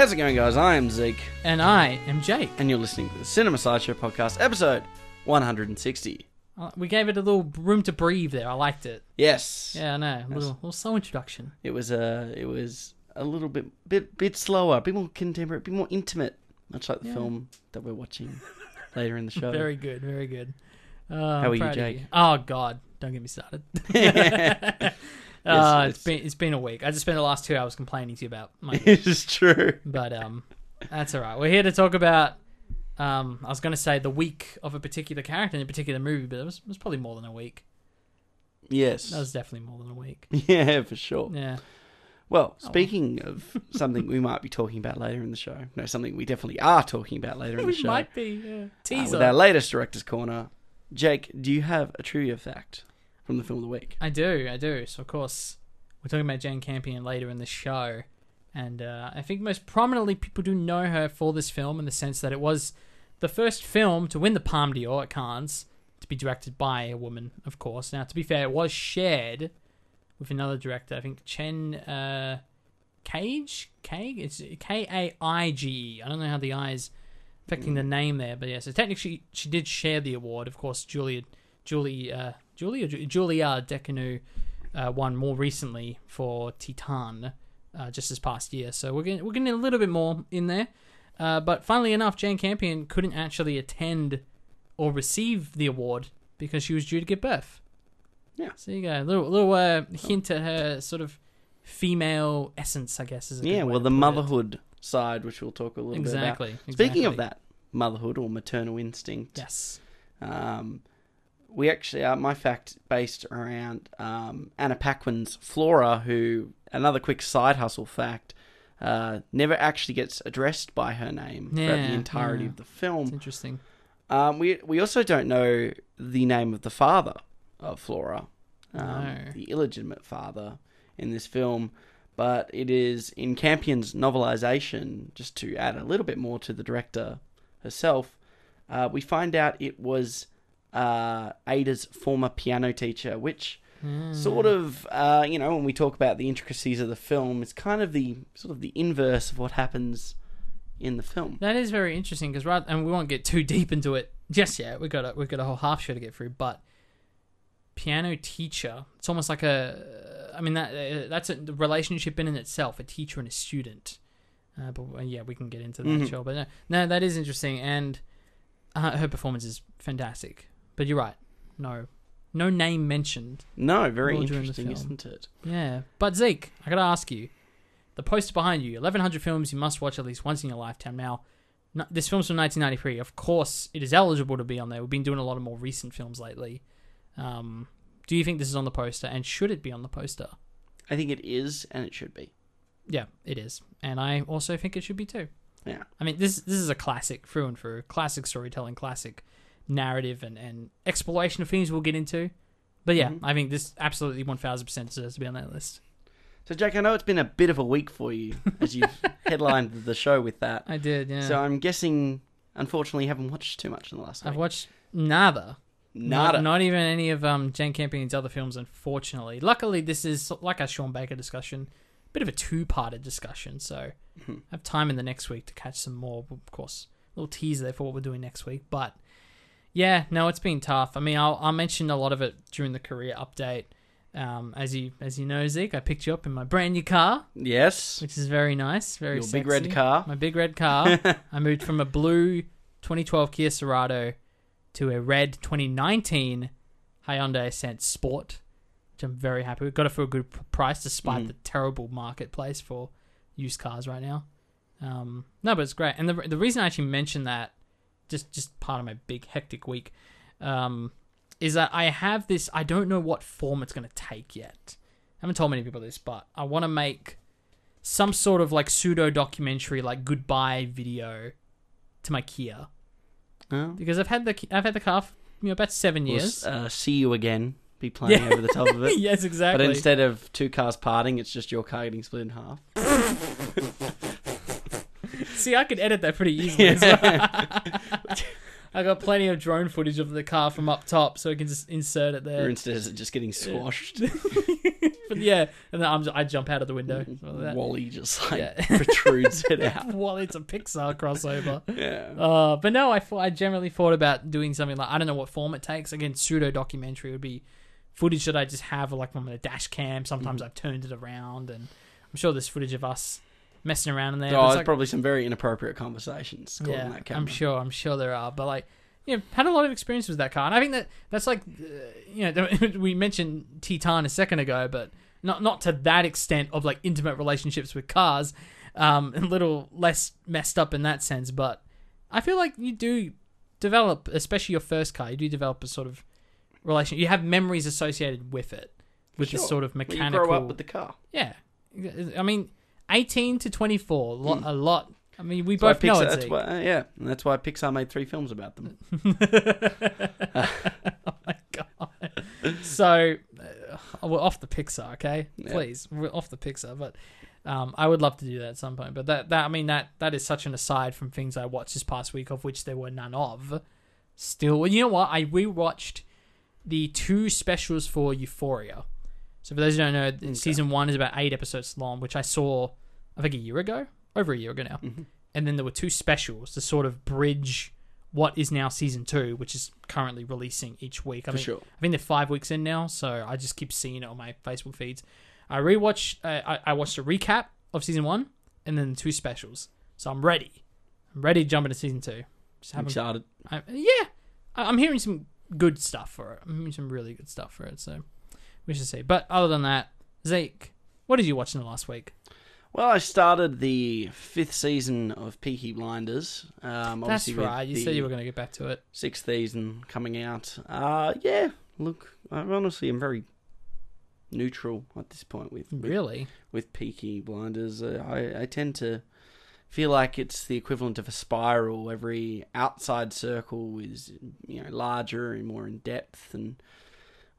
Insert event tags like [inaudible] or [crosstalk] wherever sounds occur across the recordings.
How's it going, guys? I am Zeke, And I am Jake. and you're listening to the Cinema Sideshow Podcast, episode 160. Uh, We gave it a little room to breathe there. I liked it. Yes, Yeah, I know. A little, little slow introduction. it was a it was a little bit bit bit slower, a bit more contemporary, a bit more intimate, much like the film that we're watching [laughs] later in the show. Very good, very good. Uh, How are you, Jake? Oh God, don't get me started. [laughs] [laughs] Uh, it's- it's been it's been a week. I just spent the last two hours complaining to you about my [laughs] it is true. but um, that's all right. We're here to talk about. Um, I was going to say the week of a particular character in a particular movie, but it was, it was probably more than a week. Yes, That was definitely more than a week. [laughs] yeah, for sure. Yeah. Well, Oh. speaking of something we might be talking about later in the show, no, something we definitely are talking about later in the [laughs] we show. might be. Yeah. Uh, Teaser. with our latest director's corner, Jake, do you have a trivia fact from the film of the week? I do, I do. So of course, we're talking about Jane Campion later in the show, and uh, I think most prominently people do know her for this film in the sense that it was the first film to win the Palme d'Or at Cannes to be directed by a woman, of course. Now, to be fair, it was shared with another director. I think Chen uh, Cage, Cage, it's K A I G E. I don't know how the I is affecting the name there, but yeah. So technically, she did share the award. Of course, Julia, Julie, uh, Julia, Julia Ducournau uh, won more recently for Titan uh, just this past year. So we're getting we're getting a little bit more in there. Uh, but funnily enough, Jane Campion couldn't actually attend or receive the award because she was due to give birth. Yeah. So you go, a little little uh, hint at her sort of female essence, I guess. Is a good Yeah, way well, to the put it. motherhood side, which we'll talk a little Exactly. bit about. Exactly. Speaking of exactly. that, motherhood or maternal instinct, yes. um, we actually, uh, my fact based around um, Anna Paquin's Flora, who, another quick side hustle fact, uh, never actually gets addressed by her name throughout the entirety yeah. of the It's film. interesting. Um, we we also don't know the name of the father of Flora, um, No. the illegitimate father in this film, but it is in Campion's novelization. Just to add a little bit more to the director herself, uh, we find out it was uh, Ada's former piano teacher, which Hmm. sort of uh, you know when we talk about the intricacies of the film, it's kind of the sort of the inverse of what happens in the film. That is very interesting because right, and we won't get too deep into it just yet. We got a, we got a whole half show to get through, but piano teacher. It's almost like a. I mean that uh, that's a the relationship in and itself, a teacher and a student. Uh, but uh, yeah, we can get into that Mhm. show. But no, no, that is interesting, and uh, her performance is fantastic. But you're right, no, no name mentioned. No, very during interesting, isn't it? Yeah, but Zeke, I gotta ask you, the poster behind you, eleven hundred films you must watch at least once in your lifetime. Now, no, this film's from nineteen ninety three. Of course, it is eligible to be on there. We've been doing a lot of more recent films lately. Um, do you think this is on the poster, and should it be on the poster? I think it is, and it should be. Yeah, it is, and I also think it should be too. Yeah. I mean, this this is a classic through and through, classic storytelling, classic narrative, and and exploration of themes we'll get into. But yeah, Mhm. I think this absolutely one thousand percent deserves to be on that list. So, Jack, I know it's been a bit of a week for you [laughs] as you've headlined the show with that. I did, yeah. So, I'm guessing, unfortunately, you haven't watched too much in the last I've week. watched nada. Nada. Not, not even any of um, Jane Campion's other films, unfortunately. Luckily, this is like a Sean Baker discussion, a bit of a two-parted discussion. So Mhm. I have time in the next week to catch some more. Of course, a little teaser there for what we're doing next week. But yeah, no, it's been tough. I mean, I'll, I'll mention a lot of it during the career update. Um, as you as you know, Zeke, I picked you up in my brand new car, Yes. which is very nice, very Your big red car. My big red car. [laughs] I moved from a blue 2012 Kia Cerato to a red 2019 Hyundai Accent Sport, which I'm very happy with. Got it for a good price despite Mhm. the terrible marketplace for used cars right now. Um, no, but it's great. And the the reason I actually mentioned that, just just part of my big hectic week, um, is that I have this. I don't know what form it's going to take yet. I haven't told many people this, but I want to make some sort of like pseudo documentary, like goodbye video to my Kia Oh. because I've had the I've had the car for, you know about seven We'll years. uh, see you again. Be playing Yeah. over the top of it. [laughs] yes, exactly. But instead of two cars parting, it's just your car getting split in half. [laughs] See, I could edit that pretty easily. as well. [laughs] I got plenty of drone footage of the car from up top, so I can just insert it Or there. instead of just getting squashed. [laughs] but yeah, and then I'm, I jump out of the window. That- WALL-E just like Yeah. [laughs] protrudes it out. well, it's a Pixar crossover. Yeah. Uh, but no, I thought I generally thought about doing something like I don't know what form it takes. Again, pseudo documentary would be footage that I just have like from a dash cam. Sometimes I've turned it around, and I'm sure there's footage of us messing around in there. Oh, there's like- probably some very inappropriate conversations yeah. I'm sure. I'm sure there are, but like. You know, had a lot of experience with that car, and I think that that's like, uh, you know, [laughs] we mentioned Titan a second ago, but not not to that extent of like intimate relationships with cars, um, a little less messed up in that sense. But I feel like you do develop, especially your first car, you do develop a sort of relation. You have memories associated with it, with this Sure. sort of Well, mechanical. You grow up with the car. yeah, I mean, eighteen to twenty four, a lot. A lot. I mean, we Hmm. Both know Pixar, it's that's why, uh, yeah, and that's why Pixar made three films about them. [laughs] oh my god! So uh, we're off the Pixar, okay? Please, we're off the Pixar. But um, I would love to do that at some point. But that, that I mean, that that is such an aside from things I watched this past week, of which there were none of. Still, well, you know what? I rewatched the two specials for Euphoria. So for those who don't know, Okay. season one is about eight episodes long, which I saw, I think, a year ago, over a year ago now. Mhm. And then there were two specials to sort of bridge what is now season two, which is currently releasing each week. I For mean, sure. I think they're five weeks in now, so I just keep seeing it on my Facebook feeds. I rewatched, uh, I, I watched a recap of season one, and then two specials. So I'm ready. I'm ready to jump into season two. Just haven't Uncharted. I, yeah, I- I'm hearing some good stuff for it. I'm hearing some really good stuff for it. So we should see. But other than that, Zeke, what did you watch in the last week? Well, I started the fifth season of Peaky Blinders. Um, That's obviously right. You said you were going to get back to it. sixth season coming out. Uh, yeah. Look, I honestly am very neutral at this point with with, Really? with Peaky Blinders. Uh, I I tend to feel like it's the equivalent of a spiral. Every outside circle is you know larger and more in depth, and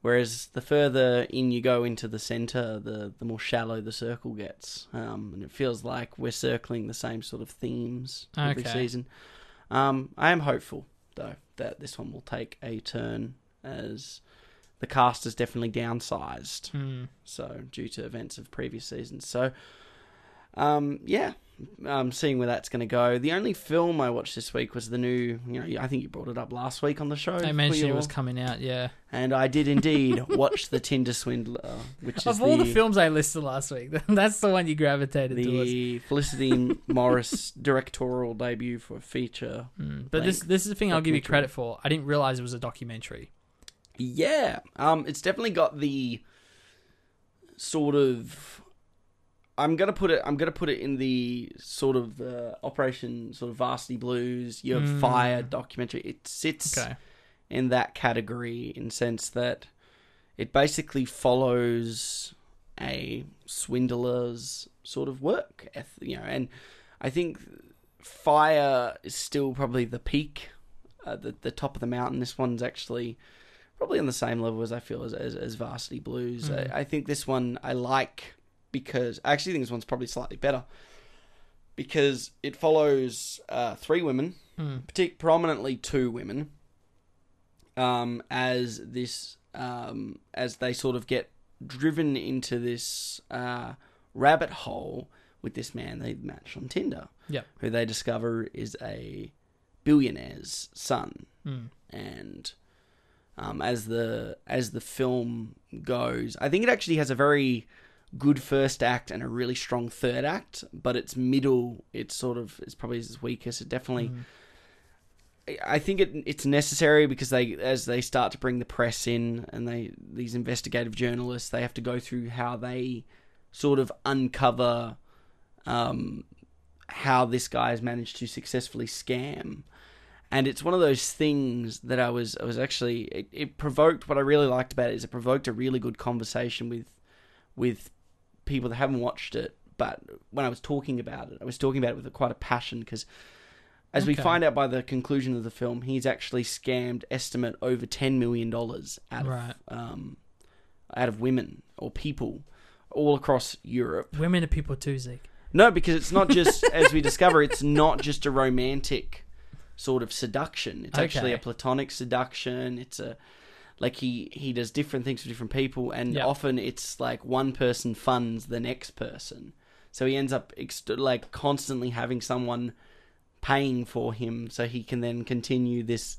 whereas the further in you go into the center, the the more shallow the circle gets. Um, and it feels like we're circling the same sort of themes every Okay. season. Um, I am hopeful though that this one will take a turn as the cast is definitely downsized Hmm. so due to events of previous seasons. So, um, yeah, um, seeing where that's going to go. The only film I watched this week was the new. You know, I think you brought it up last week on the show. I mentioned it was coming out. Yeah. and I did indeed [laughs] watch the Tinder Swindler, which is Of all the, the films I listed last week, [laughs] that's the one you gravitated towards. the Felicity Morris [laughs] directorial debut for a feature. Mm. But this this is the thing I'll give you credit for. I didn't realize it was a documentary. Yeah, um, it's definitely got the sort of. I'm gonna put it. I'm gonna put it in the sort of uh, Operation sort of Varsity Blues, Your Mm. Fyre documentary. It sits Okay. in that category in sense that it basically follows a swindler's sort of work, you know, and I think Fyre is still probably the peak, uh, the the top of the mountain. This one's actually probably on the same level as I feel as as, as Varsity Blues. Mm. I, I think this one I like because I actually think this one's probably slightly better because it follows uh, three women Mm. partic- prominently two women, um, as this um, as they sort of get driven into this uh, rabbit hole with this man they match on Tinder, Yep. who they discover is a billionaire's son, Mm. and um, as the as the film goes, I think it actually has a very good first act and a really strong third act, but its middle, it's sort of it's probably its weakest. It definitely Mm. I think it it's necessary because they as they start to bring the press in and they these investigative journalists they have to go through how they sort of uncover um, how this guy has managed to successfully scam. And it's one of those things that I was I was actually it, it provoked what I really liked about it is it provoked a really good conversation with with people that haven't watched it. But when I was talking about it, I was talking about it with quite a passion because as we find out by the conclusion of the film, he's actually scammed estimate over ten million dollars out Right. of um, out of women or people all across Europe. Women are people too, Zeke. No, because it's not just [laughs] as we discover, it's not just a romantic sort of seduction. It's actually a platonic seduction. It's a like he he does different things for different people, and Yeah. often it's like one person funds the next person, so he ends up ex- like constantly having someone paying for him, so he can then continue this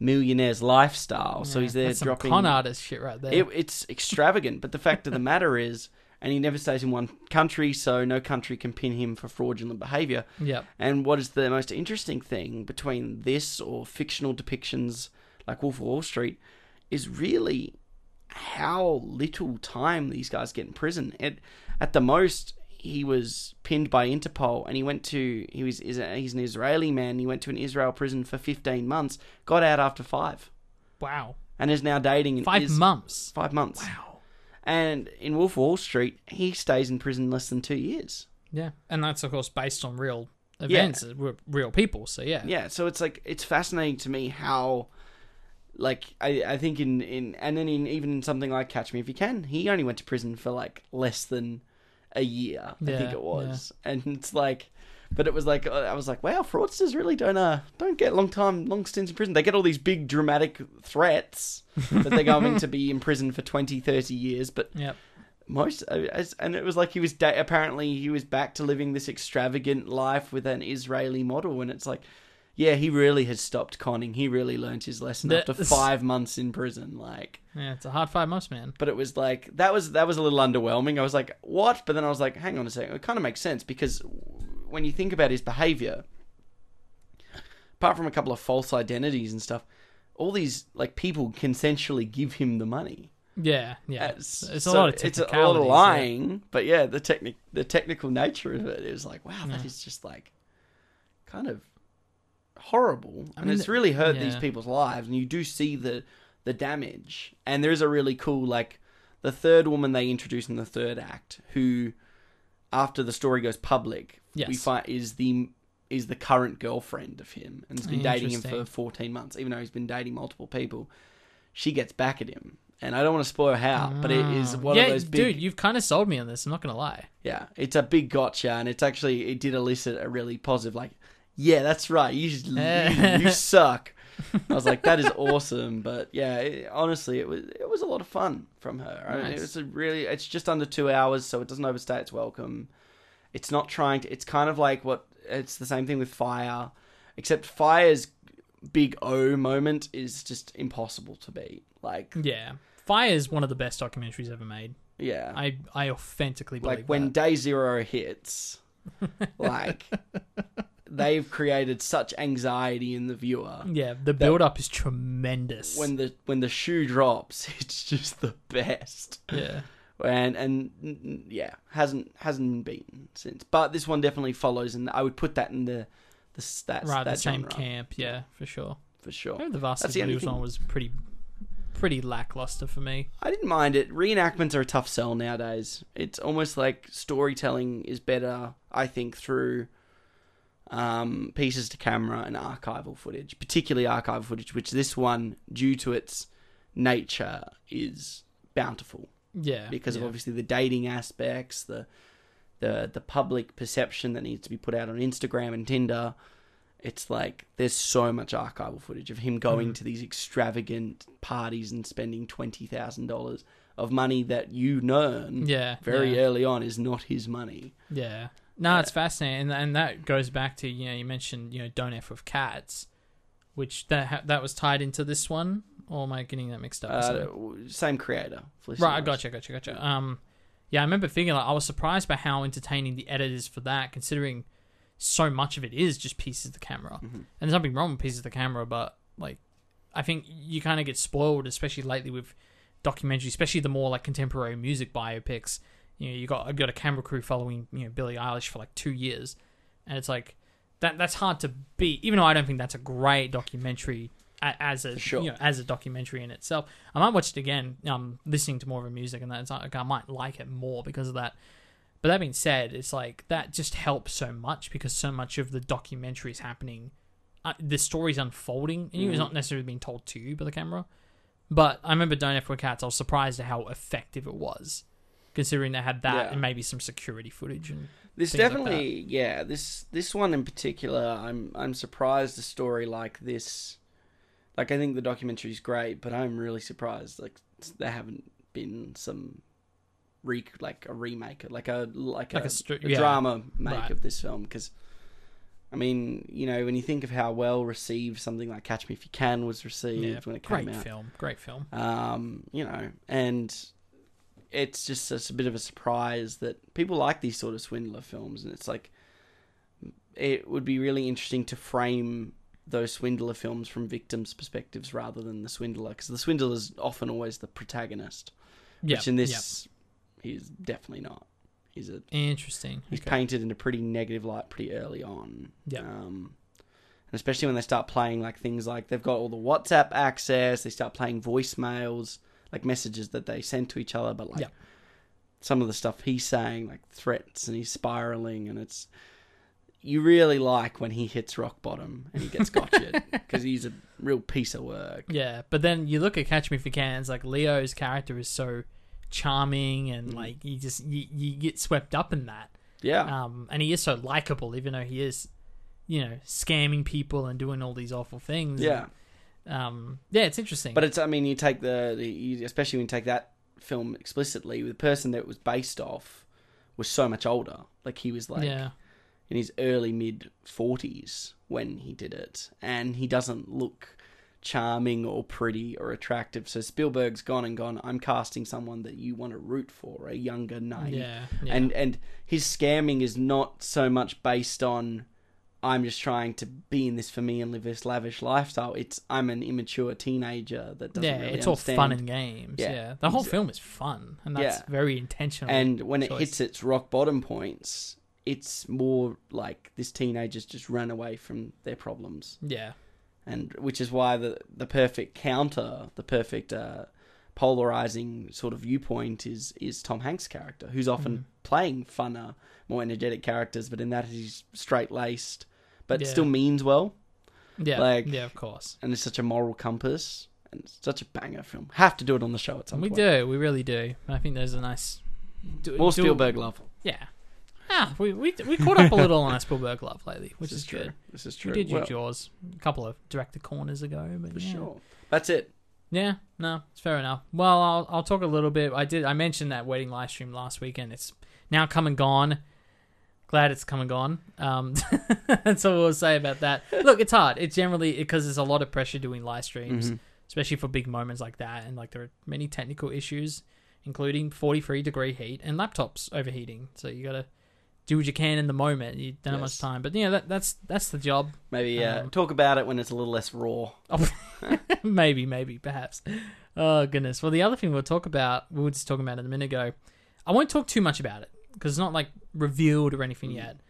millionaire's lifestyle. so he's there dropping con artist shit right there. it, it's extravagant, but the fact of the matter is, and he never stays in one country, so no country can pin him for fraudulent behavior. yep. And what is the most interesting thing between this or fictional depictions like Wolf of Wall Street is really how little time these guys get in prison. At at the most, he was pinned by Interpol, and he went to he was is he's an Israeli man. He went to an Israel prison for fifteen months, got out after five, Wow. and is now dating. in Five Is- months. Five months. Wow. And in Wolf Wall Street, he stays in prison less than two years. Yeah, and that's of course based on real events, uh, re- real people. So yeah, Yeah, so it's like it's fascinating to me how, like, I, I think in, in and then in even in something like Catch Me If You Can, he only went to prison for like less than a year, I think it was, and it's like, but it was like I was like, wow, fraudsters really don't uh don't get long time long stints in prison. They get all these big dramatic threats [laughs] that they're going to be in prison for 20, 30 years, but Yep. most uh, and it was like he was da- apparently he was back to living this extravagant life with an Israeli model and it's like yeah he really has stopped conning he really learned his lesson The- after 5 months in prison like Yeah, it's a hard five months, man. but it was like that was that was a little underwhelming I was like what but then I was like hang on a second it kind of makes sense because when you think about his behavior apart from a couple of false identities and stuff all these like people consensually give him the money Yeah, yeah. it's, It's a so lot of it's a lot of technicalities, yeah. lying, but yeah, the technic the technical nature of it is like, wow, that Yeah. is just like kind of horrible, I and mean, it's really hurt these people's lives, and you do see the the damage. And there is a really cool like the third woman they introduce in the third act, who after the story goes public, we find is the is the current girlfriend of him, and has been dating him for fourteen months, even though he's been dating multiple people. She gets back at him. And I don't want to spoil how, but it is Ah. one yeah, of those big dude. You've kind of sold me on this. I'm not gonna lie. yeah, it's a big gotcha, and it's actually it did elicit a really positive like, yeah, that's right, you just, you, you suck. I was like, that is [laughs] awesome, but yeah, it, honestly, it was it was a lot of fun from her. I mean, it was a really, it's just under two hours, so it doesn't overstay its welcome. It's not trying to. It's kind of like what it's the same thing with Fyre, except Fyre's big O moment is just impossible to beat. Like, Yeah, Fire is one of the best documentaries ever made. yeah, I I authentically believe like when that. day zero hits [laughs] like they've created such anxiety in the viewer Yeah, the build up is tremendous. when the when the shoe drops [laughs] it's just the best yeah, and and yeah hasn't hasn't been beaten since but this one definitely follows and i would put that in the the stats right, that the same genre, camp. Yeah, for sure. for sure the Varsity the Blues thing. one was pretty pretty lackluster for me. I didn't mind it. Reenactments are a tough sell nowadays. It's almost like storytelling is better, I think, through um, pieces to camera and archival footage, particularly archival footage, which this one, due to its nature, is bountiful Yeah, because yeah. of obviously the dating aspects, the the the public perception that needs to be put out on Instagram and Tinder. It's like there's so much archival footage of him going Mhm. to these extravagant parties and spending twenty thousand dollars of money that you learn yeah, very yeah. early on is not his money. Yeah. No, it's fascinating, and, and that goes back to you know you mentioned you know don't f with cats, which that ha- that was tied into this one, or am I getting that mixed up? Uh, same creator. Felicity right, I gotcha, gotcha, gotcha. Um, yeah, I remember thinking like I was surprised by how entertaining the edit is for that, considering so much of it is just pieces of the camera, Mhm. and there's nothing wrong with pieces of the camera, but like I think you kind of get spoiled, especially lately with documentaries, especially the more like contemporary music biopics. You know, you got you got a camera crew following you know Billie Eilish for like two years, and it's like that that's hard to beat. Even though I don't think that's a great documentary as a sure. you know as a documentary in itself. I might watch it again. Um, listening to more of her music and that, it's like I might like it more because of that. But that being said, it's like that just helps so much because so much of the documentary is happening. Uh, the story's unfolding, and Mhm. it's not necessarily being told to you by the camera. But I remember Don't F with Cats. I was surprised at how effective it was, considering they had that Yeah. and maybe some security footage. And This things like definitely, yeah. This this one in particular, I'm I'm surprised a story like this, like I think the documentary is great, but I'm really surprised like there haven't been some re like a remake, like a like, Like a, a a yeah. drama make Right. of this film because. I mean, you know, when you think of how well received something like Catch Me If You Can was received Yeah, when it came great out, film, great film. um, you know, and it's just it's a bit of a surprise that people like these sort of swindler films, and it's like it would be really interesting to frame those swindler films from victims' perspectives rather than the swindler, because the swindler is often always the protagonist, Yeah, which in this he's definitely not. He's a interesting. he's Okay. painted in a pretty negative light pretty early on. Yeah. Um, and especially when they start playing like things like they've got all the WhatsApp access, they start playing voicemails, like messages that they send to each other, but like Yeah. some of the stuff he's saying, like threats, and he's spiraling, and it's you really like when he hits rock bottom and he gets gotcha [laughs] because he's a real piece of work. Yeah, but then you look at Catch Me If You Can, it's like Leo's character is so charming and Mm. like you just you, you get swept up in that. Yeah, Um, and he is so likable, even though he is, you know, scamming people and doing all these awful things. yeah. Um, yeah, it's interesting. But it's, I mean, you take the, the you, especially when you take that film explicitly, the person that it was based off was so much older. Like he was like yeah, in his early mid forties when he did it, and he doesn't look charming or pretty or attractive. So Spielberg's gone and gone. I'm casting someone that you want to root for, a younger name. yeah, yeah. And and his scamming is not so much based on I'm just trying to be in this for me and live this lavish lifestyle. It's I'm an immature teenager that doesn't yeah, really it's all fun and games. Yeah, Yeah, the whole film is fun, and that's Yeah. very intentional. and when it hits its rock bottom points, it's more like this teenager's just run away from their problems, yeah, and which is why the the perfect counter, the perfect uh, polarizing sort of viewpoint is is Tom Hanks' character, who's often Mhm. playing funner, more energetic characters, but in that he's straight laced, but Yeah. still means well, yeah, like- yeah, of course. and it's such a moral compass, and it's such a banger film. Have to do it on the show at some We point. We do, we really do. I think there's a nice do, More do- Spielberg love. Yeah. Ah, we, we we caught up a little on our Spielberg love lately, which this is, is true. good. This is true. We did Well, yours a couple of director corners ago, but for yeah. sure. That's it. Yeah, no, it's fair enough. Well, I'll I'll talk a little bit. I did I mentioned that wedding live stream last weekend. It's now come and gone. Glad it's come and gone. Um, [laughs] that's all we'll say about that. Look, it's hard. It's generally because there's a lot of pressure doing live streams, Mhm. especially for big moments like that, and like there are many technical issues, including 43 degree heat and laptops overheating. So you gotta do what you can in the moment. You don't have much time, but yeah, that, that's that's the job. Maybe uh, Um, talk about it when it's a little less raw. [laughs] maybe, maybe, perhaps. Oh goodness. Well, the other thing we'll talk about, we were just talking about it a minute ago. I won't talk too much about it because it's not like revealed or anything Mm. yet.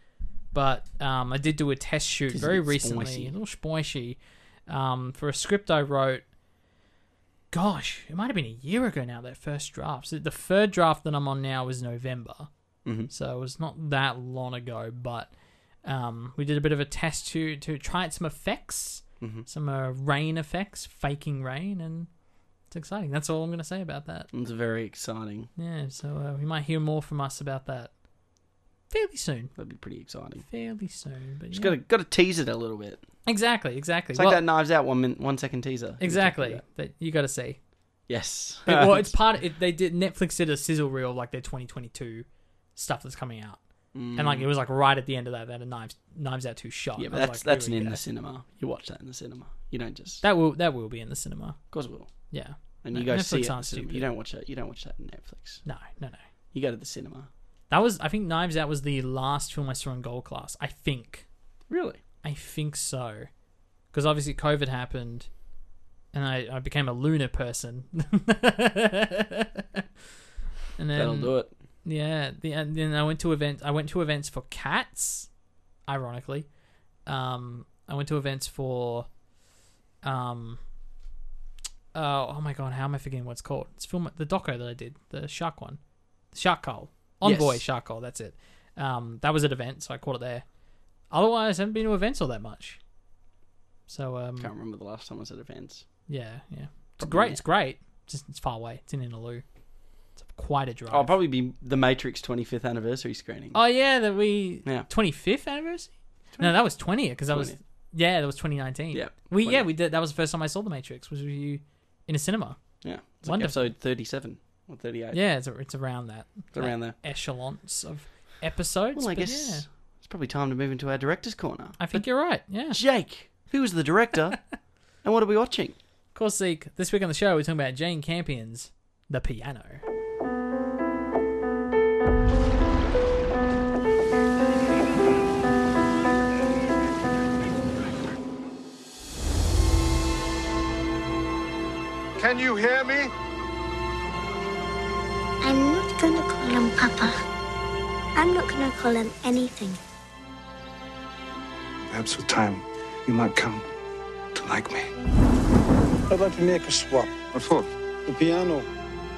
But um, I did do a test shoot a very bit recently, spicy. a little spicy, um, for a script I wrote. Gosh, it might have been a year ago now. That first draft. So the third draft that I'm on now is November. hmm So it was not that long ago, but um, we did a bit of a test to to try out some effects, hmm some uh, rain effects, faking rain, and it's exciting. That's all I'm going to say about that. It's very exciting. Yeah, so uh, we might hear more from us about that fairly soon. That'd be pretty exciting. Fairly soon, but Just yeah. gotta gotta tease it a little bit. exactly, exactly. It's like well, that Knives Out one min- one second teaser. exactly that you got to see. Yes. Well, it's [laughs] part. Of, it, they did Netflix did a sizzle reel of like their 2022 stuff that's coming out, and like it was like right at the end of that that a Knives Knives Out two shot. Mm. Yeah, I but was that's like, that's here we in go. the cinema. You watch that in the cinema. You don't just. That will that will be in the cinema. of course, it will. Yeah. And No, you go Netflix see it. stupid. You don't watch it. You don't watch that on Netflix. No, no, no. You go to the cinema. That was I think Knives Out was the last film I saw in gold class. I think. Really? I think so. Because obviously COVID happened and I, I became a Luna person. [laughs] and then That'll do it. Yeah, the, and then I went to events. I went to events for cats, ironically. Um, I went to events for, um, oh, oh my god, how am I forgetting what it's called? It's film the doco that I did, the shark one, Shark Cull, Envoy Yes. Shark Cull. That's it. Um, that was at event, so I caught it there. Otherwise, I haven't been to events all that much. So um, Can't remember the last time I was at events. yeah, yeah, it's Probably great. not. It's great. It's just it's far away. It's in Innaloo. It's quite a drive. I'll probably be the Matrix 25th anniversary screening. Oh yeah, that we Yeah. twenty fifth anniversary. No, that was twentieth because that was Yeah, that was 2019. Yeah, we 20. yeah we did. That was the first time I saw The Matrix. Was you in a cinema. Yeah, it's like episode thirty-seven or thirty-eight. Yeah, it's it's around that it's around there. echelons of episodes. Well, I but guess yeah, it's probably time to move into our director's corner. I think you're right. Yeah. Jake, who was the director, [laughs] and what are we watching? Of course, Zeke, this week on the show, we're talking about Jane Campion's The Piano. Can you hear me? I'm not gonna call him Papa. I'm not gonna call him anything. Perhaps with time, you might come to like me. I'd like to make a swap. What for? The piano.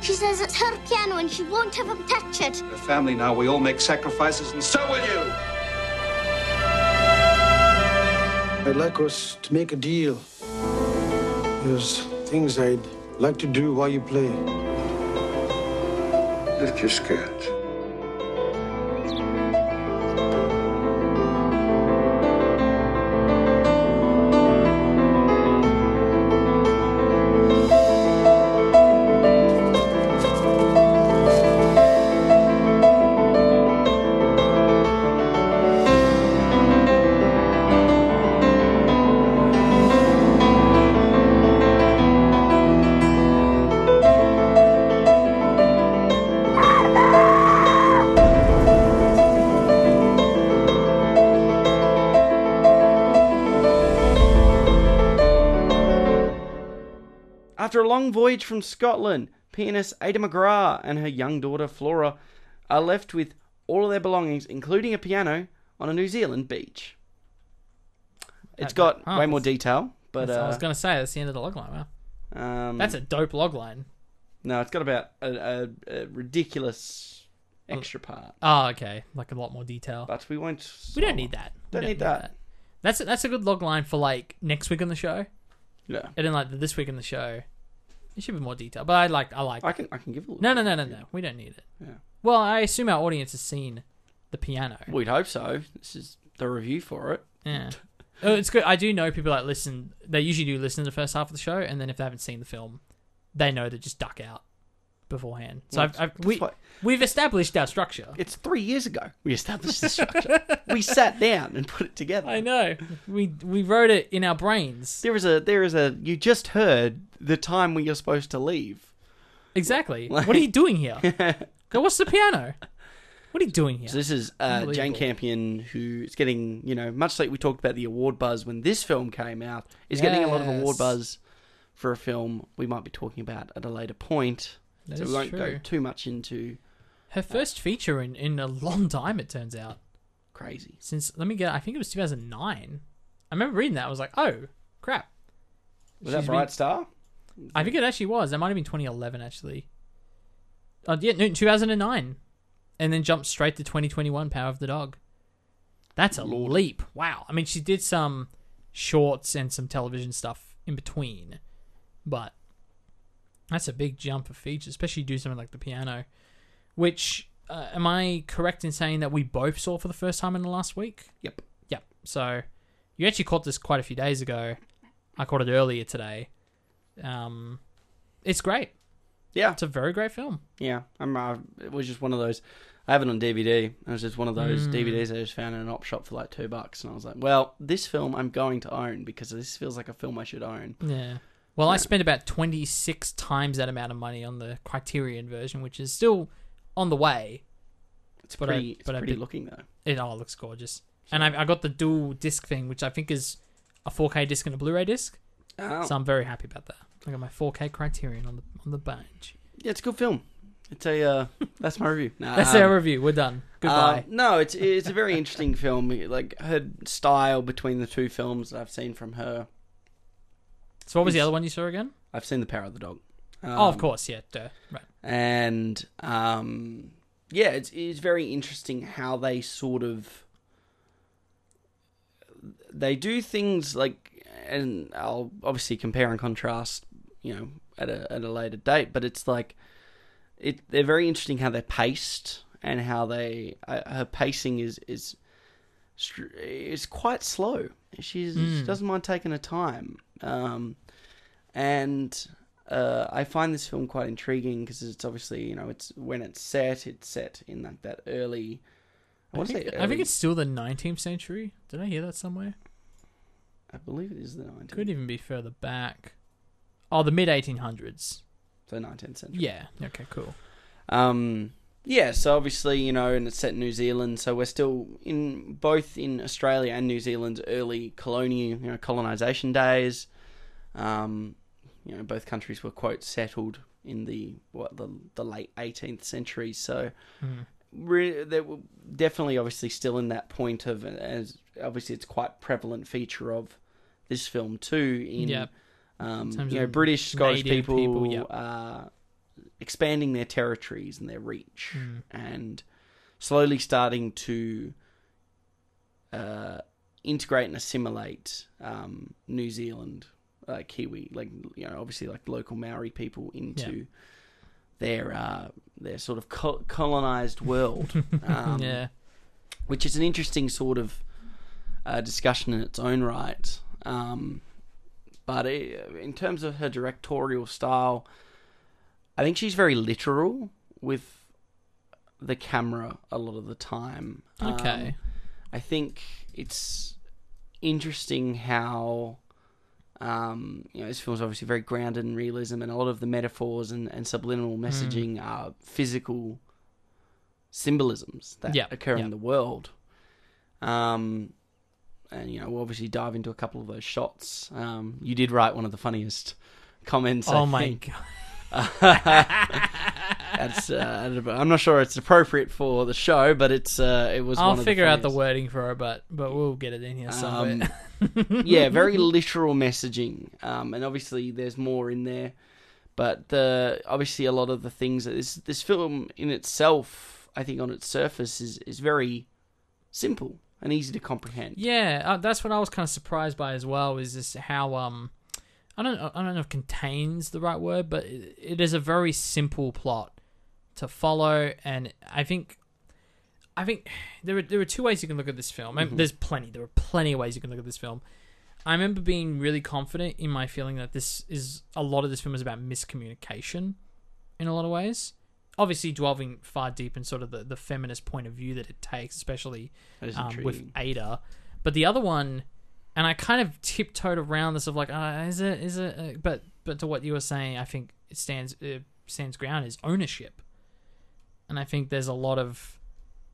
She says it's her piano and she won't have him touch it. We're a family now. We all make sacrifices, and so will you. I'd like us to make a deal. There's things I'd like to do while you play. Lift your skirts. Long voyage from Scotland, pianist Ada McGrath and her young daughter Flora are left with all of their belongings, including a piano, on a New Zealand beach. It's That- got oh, way more detail, but That's- I was uh, going to say, that's the end of the logline. Wow. um, That's a dope logline. no. It's got about a, a, a ridiculous extra part, Oh, okay. Like a lot more detail. but we won't. we don't need that. We Don't need that. That's a, that's a good logline for like next week on the show. Yeah, And then like this week in the show, it should be more detail. But I like I like. I can. I can give a little. No, no, no, no, no. We don't need it. Yeah. Well, I assume our audience has seen the piano. We'd hope so. This is the review for it. Yeah. [laughs] Oh, it's good. I do know people that listen. They usually do listen to the first half of the show, and then if they haven't seen the film, they know to just duck out beforehand. So Well, I've, I've, we what- we've established our structure. It's three years ago we established the [laughs] structure. we sat down and put it together. I know. We we wrote it in our brains. There is a there is a you just heard the time when you're supposed to leave. Exactly. Like- what are you doing here? [laughs] Go watch the piano. What are you doing here? So this is uh, Jane Campion, who is getting you know much like we talked about the award buzz when this film came out, is getting a lot of award buzz for a film we might be talking about at a later point. That so we won't go too much into Her first feature in, in a long time, it turns out. crazy. Since, let me get, I think it was 2009. I remember reading that. I was like, oh, crap. Was that Bright been- Star? I think it actually was. That might have been 2011, actually. Oh, yeah, no, 2009. And then jumped straight to 2021, Power of the Dog. That's a Lord. leap. Wow. I mean, she did some shorts and some television stuff in between. But that's a big jump of features, especially do something like the piano. Which, uh, am I correct in saying that we both saw for the first time in the last week? Yep. Yep. So you actually caught this quite a few days ago. I caught it earlier today. Um, it's great. Yeah, It's a very great film. yeah. I'm. Uh, it was just one of those. I have it on DVD. It was just one of those Mm. DVDs I just found in an op shop for like two bucks, and I was like, "Well, this film I'm going to own because this feels like a film I should own." Yeah. Well, I spent about 26 times that amount of money on the Criterion version, which is still on the way. It's But I- pretty. it's but I pretty did- looking though. It all looks gorgeous. And I, I got the dual disc thing, which I think is a 4K disc and a Blu-ray disc. Oh. So I'm very happy about that. I got my 4K Criterion on the on the bench. Yeah, it's a good film. It's a. Uh, [laughs] that's my review. Nah, That's um, our review. We're done. Goodbye. uh, no, it's it's a very interesting film. Like her style between the two films that I've seen from her. So what was the other one you saw again? I've seen The Power of the Dog. oh, of Um, course, yeah, duh. Right. and um, yeah, it's it's very interesting how they sort of they do things like, and I'll obviously compare and contrast, you know, at a at a later date, but it's like it they're very interesting how they're paced and how they uh, her pacing is is is quite slow. She's, She Mm. doesn't mind taking her time. Um, and uh, I find this film quite intriguing because it's obviously, you know, it's when it's set, it's set in like that early. I, I want to think, say I think it's still the 19th century. Did I hear that somewhere? I believe it is the 19th, Could even be further back. Oh, the mid 1800s. so 19th century. Yeah. Okay. Cool. Um, yeah, so obviously, you know, and it's set in New Zealand, so we're still in both in Australia and New Zealand's early colonial, you know, colonization days. Um, you know, both countries were quote settled in the what the the late 18th century, so Mm. re- they were definitely obviously still in that point of as obviously it's quite prevalent feature of this film too in Yep. um, you know British Scottish people, people, yep. uh, expanding their territories and their reach Mm. and slowly starting to uh, integrate and assimilate um, New Zealand uh, Kiwi like you know obviously like local Maori people into their uh, their sort of col- colonized world [laughs] um, yeah. which is an interesting sort of uh, discussion in its own right. Um, but it, in terms of her directorial style, I think she's very literal with the camera a lot of the time. Um, Okay. I think it's interesting how. Um, you know, this film's obviously very grounded in realism, and a lot of the metaphors and, and subliminal Hmm. messaging are physical symbolisms that Yeah, occur yeah. in the world. Um, and you know, we'll obviously dive into a couple of those shots. Um, you did write one of the funniest comments. I oh my think. god. [laughs] [laughs] That's, uh, I'm not sure it's appropriate for the show, but it's uh, it was. I'll one of figure out the wording for it, but but we'll get it in here somewhere. Um, [laughs] yeah, very literal messaging, um, and obviously there's more in there. But the obviously a lot of the things that this this film in itself, I think on its surface is is very simple and easy to comprehend. Yeah, uh, that's what I was kind of surprised by as well. Is this how um, I don't I don't know if contains the right word, but it, it is a very simple plot to follow, and I think. I think there are there are two ways you can look at this film. Mhm. There's plenty. There are plenty of ways you can look at this film. I remember being really confident in my feeling that this is a lot of this film is about miscommunication in a lot of ways. Obviously, delving far deep in sort of the, the feminist point of view that it takes, especially um, with. Ada. But the other one, and I kind of tiptoed around this of like, uh, is it, is it? Uh, but but to what you were saying, I think it stands uh, stands ground is ownership, and I think there's a lot of,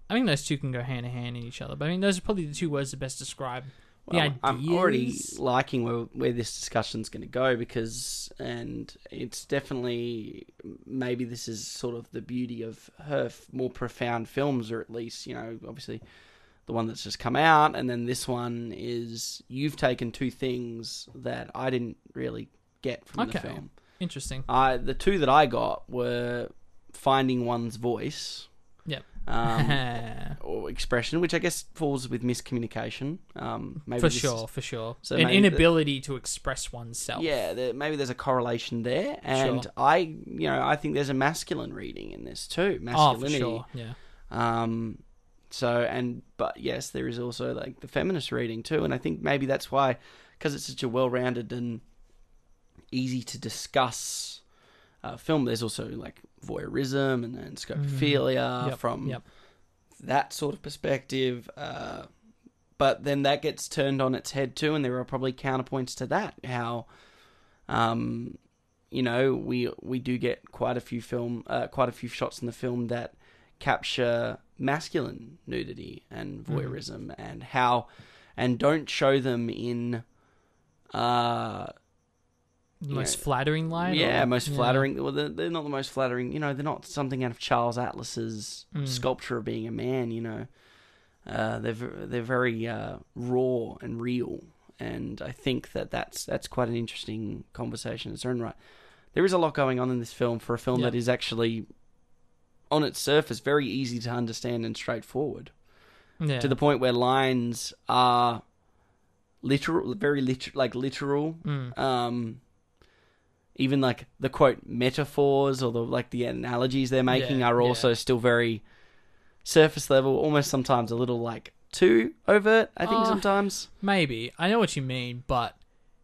I think those two can go hand in hand in each other. But I mean, those are probably the two words that best describe the Well, I'm already liking where where this discussion's going to go because, and it's definitely maybe this is sort of the beauty of her f- more profound films, or at least you know, obviously the one that's just come out, and then this one is you've taken two things that I didn't really get from the Okay. film. Interesting. I the two that I got were finding one's voice. Yep. Um, [laughs] or expression, which I guess falls with miscommunication. Um, maybe for this is- sure, for sure. So An inability to express oneself. Yeah, there, maybe there's a correlation there, and Sure. I, you know, I think there's a masculine reading in this too. Oh, for sure. Yeah. Um, so and but yes, there is also like the feminist reading too, and I think maybe that's why, because it's such a well-rounded and easy to discuss uh, film. There's also like voyeurism and, and scopophilia Mm-hmm. Yep, from yep. that sort of perspective. Uh, but then that gets turned on its head too, and there are probably counterpoints to that. How, um, you know, we we do get quite a few film, uh, quite a few shots in the film that capture masculine nudity and Mm-hmm. voyeurism, and how, and don't show them in, uh, The most know, flattering light. yeah, or- most yeah. flattering. Well, they're, they're not the most flattering. You know, they're not something out of Charles Atlas's Mm. sculpture of being a man. You know, uh, they're they're very uh, raw and real, and I think that that's that's quite an interesting conversation in its own right. There is a lot going on in this film for a film Yeah. that is actually, on its surface, very easy to understand and straightforward Yeah. to the point where lines are literal, very literal, like literal. Mm. Um, even like the quote metaphors or the like the analogies they're making Yeah, are yeah. also still very surface level, almost sometimes a little like too overt. I think Uh, sometimes, Maybe I know what you mean, but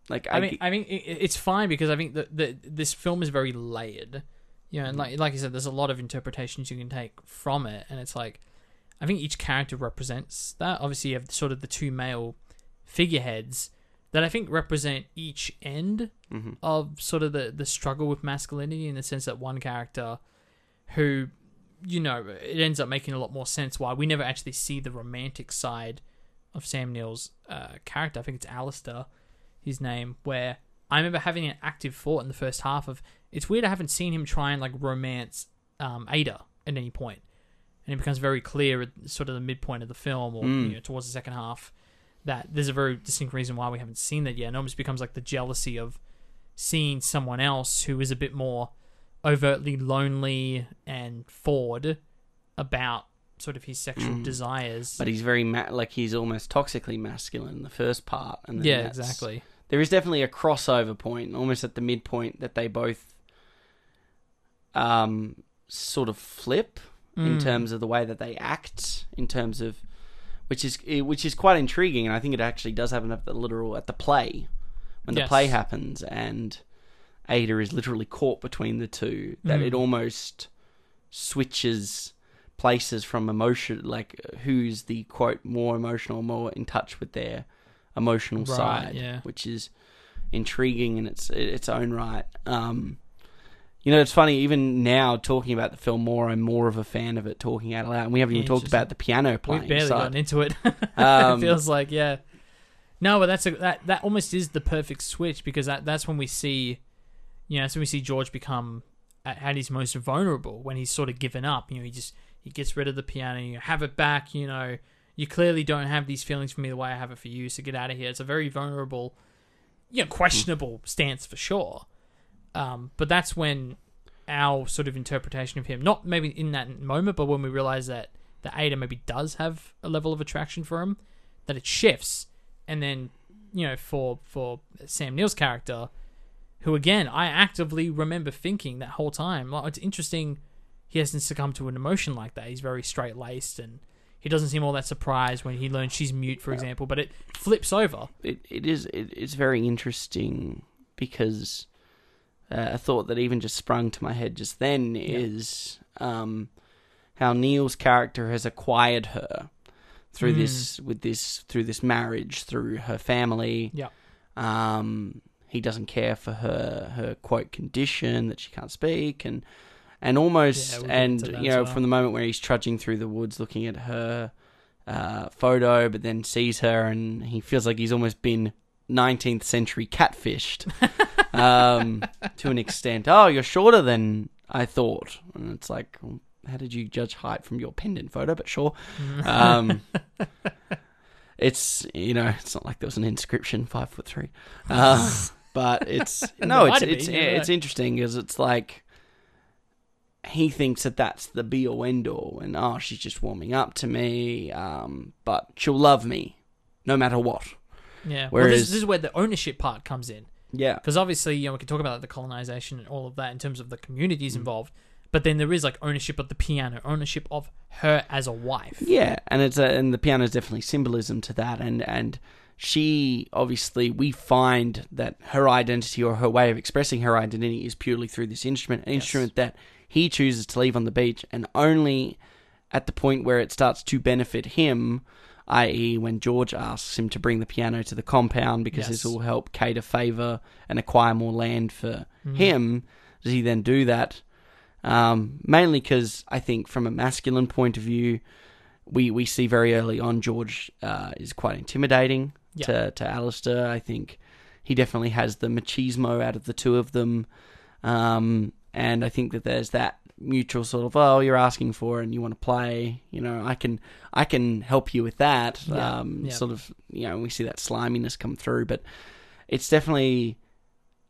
like I I, mean, I mean, it's fine because I think that the, this film is very layered. You know, and like like you said, there's a lot of interpretations you can take from it, and it's like, I think each character represents that. Obviously, you have sort of the two male figureheads that I think represent each end Mhm. of sort of the the struggle with masculinity in the sense that one character who you know it ends up making a lot more sense why we never actually see the romantic side of Sam Neill's uh, character. I think it's Alistair, his name. Where I remember having an active thought in the first half of it's weird I haven't seen him try and like romance um, Ada at any point, and it becomes very clear at sort of the midpoint of the film or Mm. you know, towards the second half that there's a very distinct reason why we haven't seen that yet. And it almost becomes like the jealousy of seeing someone else who is a bit more overtly lonely and forward about sort of his sexual Mm. desires. but he's very ma- like he's almost toxically masculine in the first part, and then yeah, exactly. There is definitely a crossover point, almost at the midpoint, that they both um sort of flip in Mm. terms of the way that they act, in terms of which is eh, which is quite intriguing, and I think it actually does happen at the literal at the play when the Yes. play happens, and Ada is literally caught between the two. That Mm. it almost switches places from emotion, like who's the quote more emotional, more in touch with their emotional Right, side, yeah. which is intriguing in its its own right. Um, you know, it's funny. Even now, talking about the film more, I'm more of a fan of it. Talking out loud, and we haven't even talked about the piano playing. We've barely side. gotten into it. [laughs] Um, it feels like yeah. No, but that's a that that almost is the perfect switch because that that's when we see, you know, that's when we see George become at, at his most vulnerable when he's sort of given up. You know, he just he gets rid of the piano, you have it back. You know, you clearly don't have these feelings for me the way I have it for you. So get out of here. It's a very vulnerable, you know, questionable stance for sure. Um, but that's when our sort of interpretation of him, not maybe in that moment, but when we realize that that Ada maybe does have a level of attraction for him, that it shifts, and then you know for for Sam Neill's character, who again I actively remember thinking that whole time, like it's interesting, he hasn't succumbed to an emotion like that. He's very straight laced and. He doesn't seem all that surprised when he learns she's mute, for example, but it flips over. it, it is it, it's very interesting because uh, a thought that even just sprung to my head just then is um, how Neill's character has acquired her through Mm. this with this through this marriage through her family. Yeah. Um, he doesn't care for her her quote condition that she can't speak and and almost Yeah, we'll and you know well. from the moment where he's trudging through the woods looking at her uh, photo, but then sees her and he feels like he's almost been 19th century catfished [laughs] um, to an extent. Oh, you're shorter than I thought, and it's like, how did you judge height from your pendant photo? But sure. Um, [laughs] it's you know, it's not like there was an inscription five foot three, [laughs] uh, but it's no, it's it's been, it's know. interesting because it's like he thinks that that's the be all end all, and oh, she's just warming up to me, um, but she'll love me no matter what. Yeah. well, this, this is where the ownership part comes in. Yeah, because obviously you know we can talk about the colonization and all of that in terms of the Mm. communities involved but then there is like ownership of the piano ownership of her as a wife Yeah, and it's a, and the piano is definitely symbolism to that, and and she obviously we find that her identity or her way of expressing her identity is purely through this instrument, an Yes. instrument that he chooses to leave on the beach, and only at the point where it starts to benefit him, i.e., when George asks him to bring the piano to the compound because this will help cater favor and acquire more land for Mm. him, does he then do that? Um, mainly because I think from a masculine point of view, we we see very early on George uh, is quite intimidating Yeah. to to Alistair. I think he definitely has the machismo out of the two of them, um, and I think that there's that mutual sort of oh you're asking for and you want to play you know I can I can help you with that Yeah, um, yeah. sort of you know we see that sliminess come through but it's definitely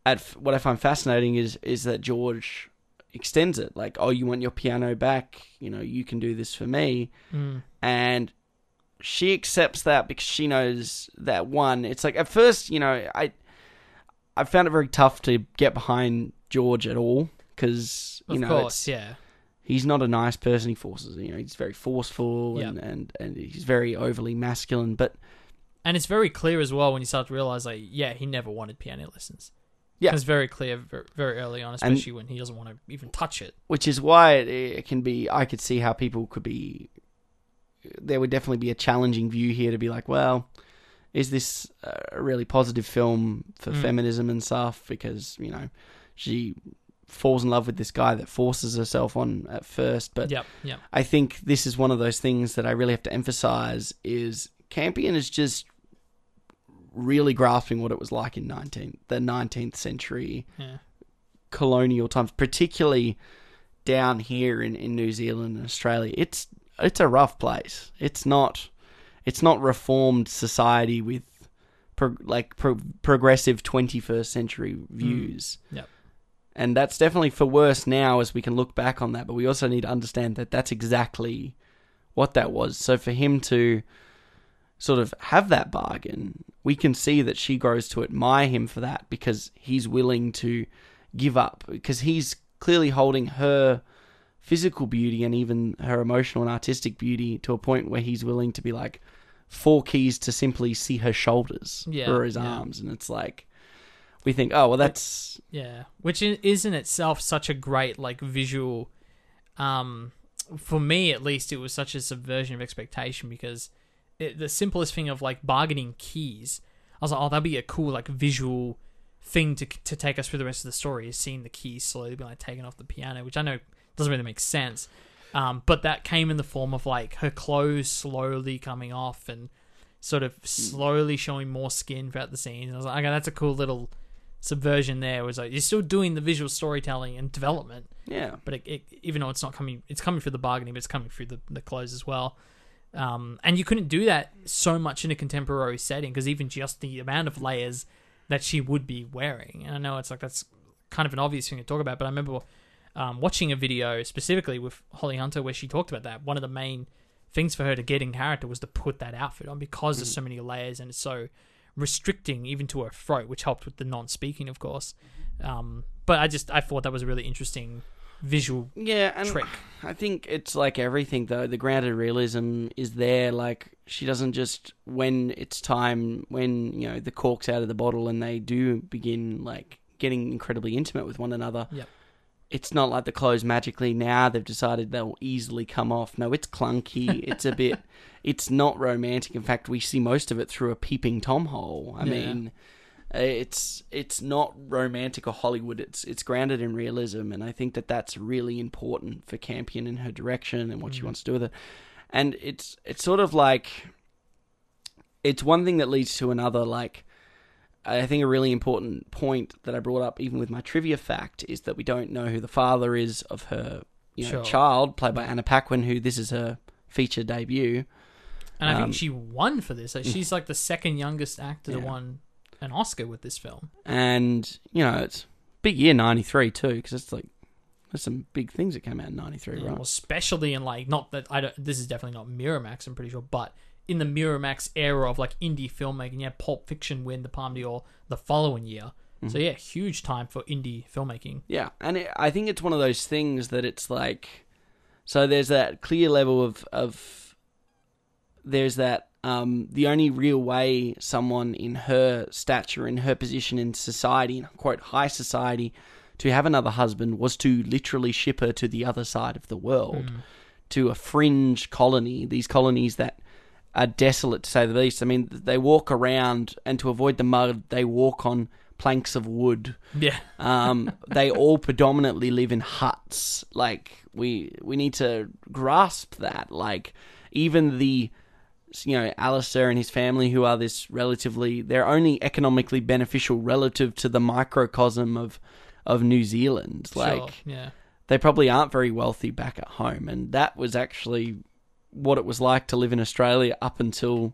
at what I find fascinating is is that George extends it like oh you want your piano back you know you can do this for me Mm. and she accepts that because she knows that one it's like at first you know i i found it very tough to get behind george at all because you of know course yeah he's not a nice person. He forces, you know, he's very forceful and, and and he's very overly masculine. But And it's very clear as well when you start to realize, like, yeah, he never wanted piano lessons. Yeah. it's very clear very, very early on, And- especially when he doesn't want to even touch it. which is why it, it can be. I could see how people could be. There would definitely be a challenging view here to be like, well, is this a really positive film for Mm. feminism and stuff? Because you know, she falls in love with this guy that forces herself on at first, but yep, yep. I think this is one of those things that I really have to emphasize is Campion is just really grasping what it was like in 19 the 19th century Yeah. colonial times particularly down here in, in New Zealand and Australia it's it's a rough place it's not it's not reformed society with pro, like pro, progressive 21st century mm. views Yep. And that's definitely for worse now as we can look back on that but we also need to understand that that's exactly what that was so for him to sort of have that bargain we can see that she grows to admire him for that because he's willing to give up because he's clearly holding her physical beauty and even her emotional and artistic beauty to a point where he's willing to be like four keys to simply see her shoulders Yeah, or his yeah. arms and it's like we think oh well that's Yeah, which is in itself such a great like visual. Um, for me at least, it was such a subversion of expectation because it, the simplest thing of like bargaining keys, I was like, oh, that'd be a cool like visual thing to to take us through the rest of the story is seeing the keys slowly being like taken off the piano, which I know doesn't really make sense. Um, but that came in the form of like her clothes slowly coming off and sort of slowly showing more skin throughout the scene. I was like, okay, that's a cool little subversion there. Was like you're still doing the visual storytelling and development, yeah but it, it, even though it's not coming, it's coming through the bargaining, but it's coming through the, the clothes as well. Um, and you couldn't do that so much in a contemporary setting because even just the amount of layers that she would be wearing, and I know it's like that's kind of an obvious thing to talk about, but I remember um, watching a video specifically with Holly Hunter where she talked about that. One of the main things for her to get in character was to put that outfit on because there's so many layers and it's so restricting even to her throat, which helped with the non-speaking, of course. Um, but I just I thought that was a really interesting visual Yeah, and trick. I think it's like everything though. The grounded realism is there. Like she doesn't just when it's time when you know the cork's out of the bottle and they do begin like getting incredibly intimate with one another. Yep. It's not like the clothes magically now they've decided they'll easily come off. No, it's clunky. [laughs] it's a bit. It's not romantic. In fact, we see most of it through a peeping tom hole. I Yeah. mean, it's it's not romantic or Hollywood. It's it's grounded in realism, and I think that that's really important for Campion and her direction and what she mm. wants to do with it. And it's it's sort of like it's one thing that leads to another. Like I think a really important point that I brought up, even with my trivia fact, is that we don't know who the father is of her you know, Sure. child, played by Anna Paquin, who this is her feature debut. And I Um, think she won for this. [laughs] She's like the second youngest actor to Yeah. won an Oscar with this film. and you know it's big year '93 too because it's like there's some big things that came out in '93, Yeah, right? well, especially in like not that I don't. This is definitely not Miramax. I'm pretty sure, but in the Miramax era of like indie filmmaking, You had Pulp Fiction win the Palme d'Or the following year. Mm-hmm. So yeah, huge time for indie filmmaking. Yeah, and it, I think it's one of those things that it's like, so there's that clear level of of there's that um, the only real way someone in her stature, in her position in society, in quote high society, to have another husband was to literally ship her to the other side of the world, to a fringe colony. These colonies that are desolate to say the least. I mean, they walk around, and to avoid the mud, they walk on planks of wood. Yeah, [laughs] Um, they all predominantly live in huts. Like we we need to grasp that. Like even the you know Alistair and his family, who are this relatively, they're only economically beneficial relative to the microcosm of of New Zealand. Like sure. yeah, they probably aren't very wealthy back at home, and that was actually what it was like to live in Australia up until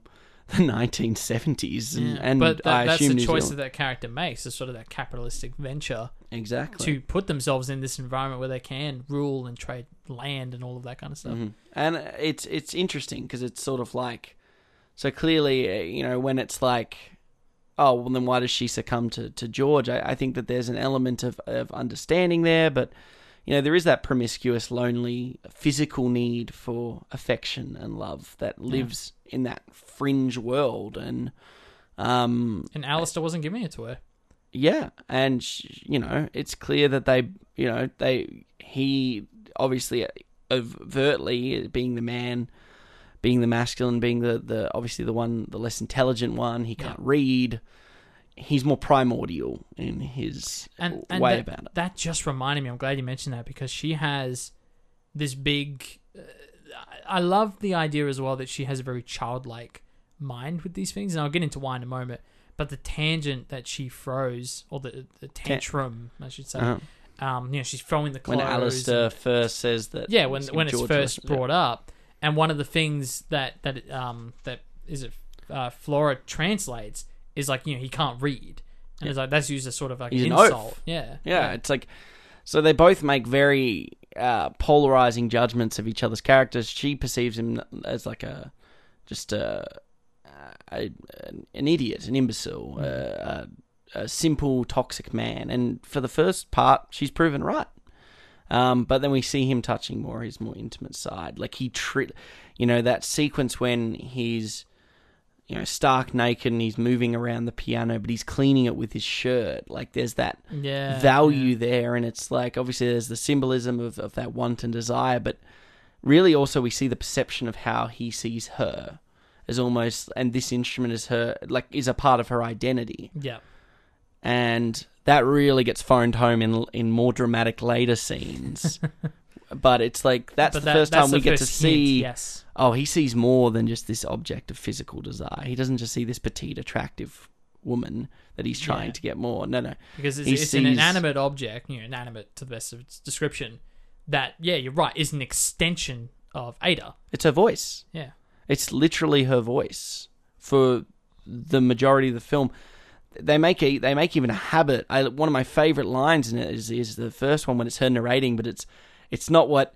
the [laughs] 1970s. And, yeah. and but that, I that's assume the New choice Zealand- that that character makes. Is sort of that capitalistic venture exactly to put themselves in this environment where they can rule and trade land and all of that kind of stuff. Mhm. And it's it's interesting because it's sort of like, so clearly, uh, you know, when it's like, oh, well, then why does she succumb to to George? I, I think that there's an element of of understanding there, but you know, there is that promiscuous, lonely, physical need for affection and love that lives in that fringe world, and um, And Alistair wasn't giving it to her. yeah, and sh- you know, it's clear that they, you know, they he obviously overtly being the man, being the masculine, being the the obviously the one the less intelligent one. He can't read. He's more primordial in his and, and way that, about it. that just reminded me. I'm glad you mentioned that because she has this big. Uh, I love the idea as well that she has a very childlike mind with these things, and I'll get into why in a moment. But the tangent that she throws, or the the tantrum, I should say, Uh-huh. um, you know, she's throwing the clothes. When Alistair and- first says that, yeah, when when it's first was- yeah. brought up, and one of the things that that um that is it uh, Flora translates is like you know he can't read, and it's like that's used as sort of like He's an insult. Yeah, Yeah, it's like so they both make very uh, polarizing judgments of each other's characters. She perceives him as like a just a, a an idiot, an imbecile, a, a, a simple toxic man. And for the first part, she's proven right. Um, but then we see him touching more his more intimate side. Like he, tri- you know, that sequence when he's you know, stark naked and he's moving around the piano, but he's cleaning it with his shirt. Like there's that yeah, value there, and it's like obviously there's the symbolism of, of that want and desire, but really also we see the perception of how he sees her as almost, and this instrument is her like is a part of her identity, yeah. and that really gets phoned home in in more dramatic later scenes. [laughs] but it's like that's But the that- first that's time the we get to first hint, see yes, oh, he sees more than just this object of physical desire. He doesn't just see this petite, attractive woman that he's trying Yeah. to get more. No, no. because it's, He it's an sees- inanimate object, you know, inanimate to the best of its description. That yeah, you're right, is an extension of Ada. It's her voice. Yeah, It's literally her voice for the majority of the film. They make a, they make even a habit. I, one of my favorite lines in it is, is the first one when it's her narrating, but it's it's not what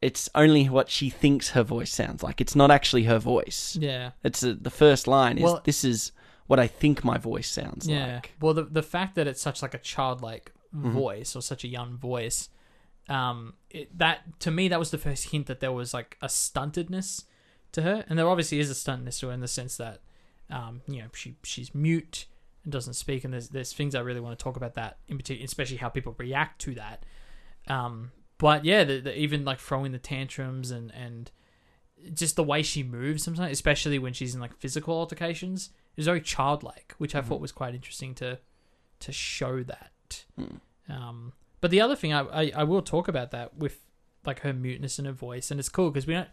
it's only what she thinks her voice sounds like. It's not actually her voice. yeah. It's uh the first line is Well- this is what I think my voice sounds Yeah. like. Well, the the fact that it's such like a childlike Mm-hmm. voice or such a young voice, um, it, that to me that was the first hint that there was like a stuntedness to her, and there obviously is a stuntedness to her in the sense that, um, you know, she she's mute and doesn't speak, and there's there's things I really want to talk about that in particular, especially how people react to that. Um, but yeah, the, the, even like throwing the tantrums and and just the way she moves sometimes, especially when she's in like physical altercations, is very childlike, which I thought was quite interesting to to show that. Um, but the other thing I, I I will talk about that with like her muteness and her voice, and it's cool because we don't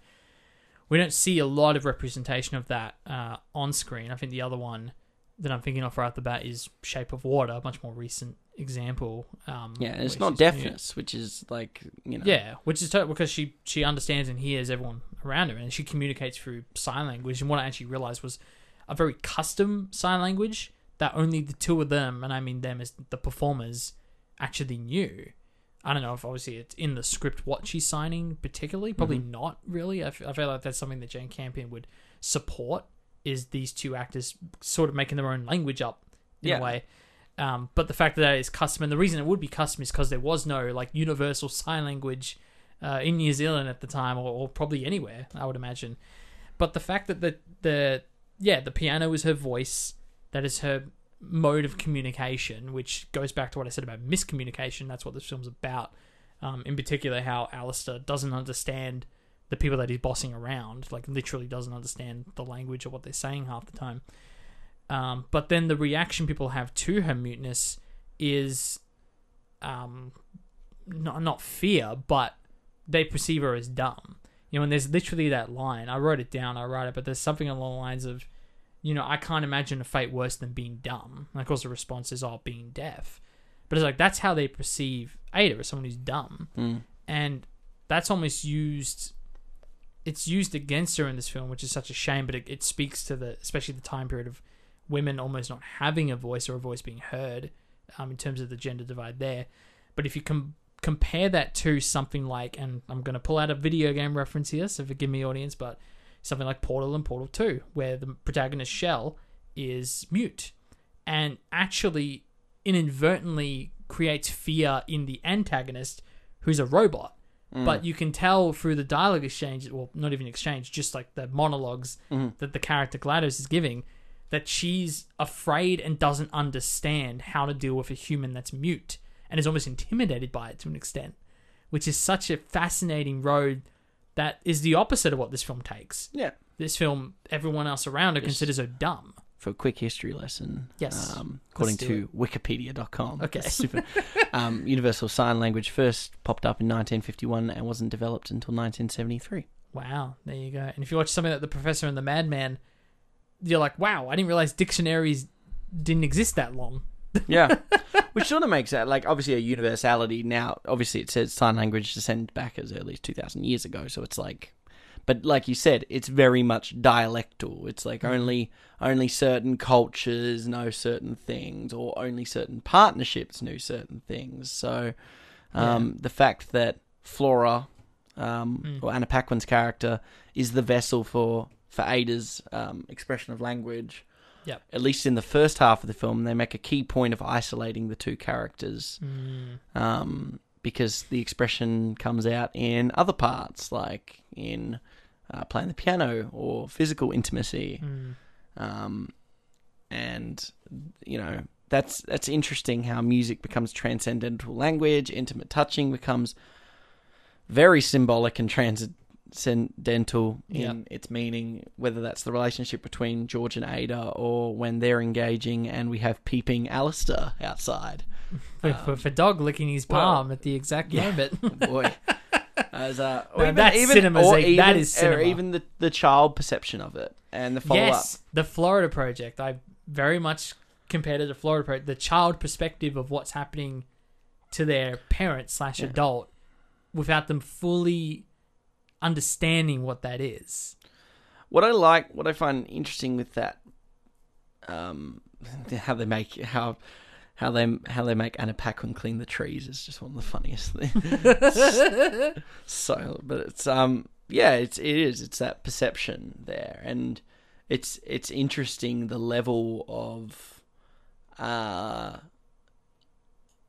we don't see a lot of representation of that uh, on screen. I think the other one that I'm thinking of right off the bat is Shape of Water, a much more recent example. Um, Yeah, it's not deafness, which is like you know. Yeah, which is totally because she she understands and hears everyone around her, and she communicates through sign language. And what I actually realized was a very custom sign language that only the two of them, and I mean them as the performers, actually knew. I don't know if obviously it's in the script what she's signing particularly. Probably not really. I, f- I feel like that's something that Jane Campion would support. Is these two actors sort of making their own language up in Yeah. a way? Um, but the fact that that is custom, and the reason it would be custom is because there was no like universal sign language uh, in New Zealand at the time, or, or probably anywhere, I would imagine. But the fact that the the yeah the piano is her voice, that is her mode of communication, which goes back to what I said about miscommunication. That's what this film's about. Um, in particular, how Alistair doesn't understand the people that he's bossing around, like literally doesn't understand the language or what they're saying half the time. Um, but then the reaction people have to her muteness is um, not not fear, but they perceive her as dumb. You know, and there's literally that line. I wrote it down. I write it, but there's something along the lines of, you know, I can't imagine a fate worse than being dumb. And of course, the response is, "Oh, being deaf." But it's like that's how they perceive Ada as someone who's dumb, Mm. and that's almost used. It's used against her in this film, which is such a shame. But it, it speaks to the, especially the time period of women almost not having a voice or a voice being heard, um, in terms of the gender divide there. But if you com- compare that to something like, and I'm going to pull out a video game reference here, so forgive me, audience, but something like Portal and Portal 2, where the protagonist Chell is mute and actually inadvertently creates fear in the antagonist who's a robot. Mm. But you can tell through the dialogue exchange, well, not even exchange, just like the monologues Mm-hmm. that the character GLaDOS is giving, that she's afraid and doesn't understand how to deal with a human that's mute and is almost intimidated by it to an extent, which is such a fascinating road that is the opposite of what this film takes. yeah. This film, everyone else around her Yes. considers her dumb. For a quick history lesson, Yes. um, according to Wikipedia.com, Okay. super, [laughs] um, Universal Sign Language first popped up in 1951 and wasn't developed until 1973. Wow, there you go. And if you watch something like The Professor and the Madman, you're like, wow, I didn't realize dictionaries didn't exist that long. [laughs] Yeah, which sort of makes that like obviously a universality. Now, obviously, it says sign language descended back as early as two thousand years ago, so it's like, but like you said, it's very much dialectal. It's like only only certain cultures know certain things, or only certain partnerships know certain things. So, um, the fact that Flora, um, or Anna Paquin's character, is the vessel for for Ada's um, expression of language Yep. at least in the first half of the film, they make a key point of isolating the two characters um, because the expression comes out in other parts, like in uh, playing the piano or physical intimacy. Um, and you know that's that's interesting how music becomes transcendental language, intimate touching becomes very symbolic and transcendental in its meaning, whether that's the relationship between George and Ada or when they're engaging and we have peeping Alistair outside. [laughs] For, for, for dog licking his well, palm at the exact moment. [laughs] Boy. As, uh, or No, that's cinema, or Zeke. That even- is Or cinema. even the, the child perception of it and the follow yes, the Florida Project. I very much compared it to Florida Project. The child perspective of what's happening to their parent slash adult without them fully understanding what that is. What I like, what I find interesting with that, um, [laughs] how they make how how they how they make Anna Paquin clean the trees is just one of the funniest things. [laughs] so, but it's um yeah, it's it is it's that perception there, and it's it's interesting the level of uh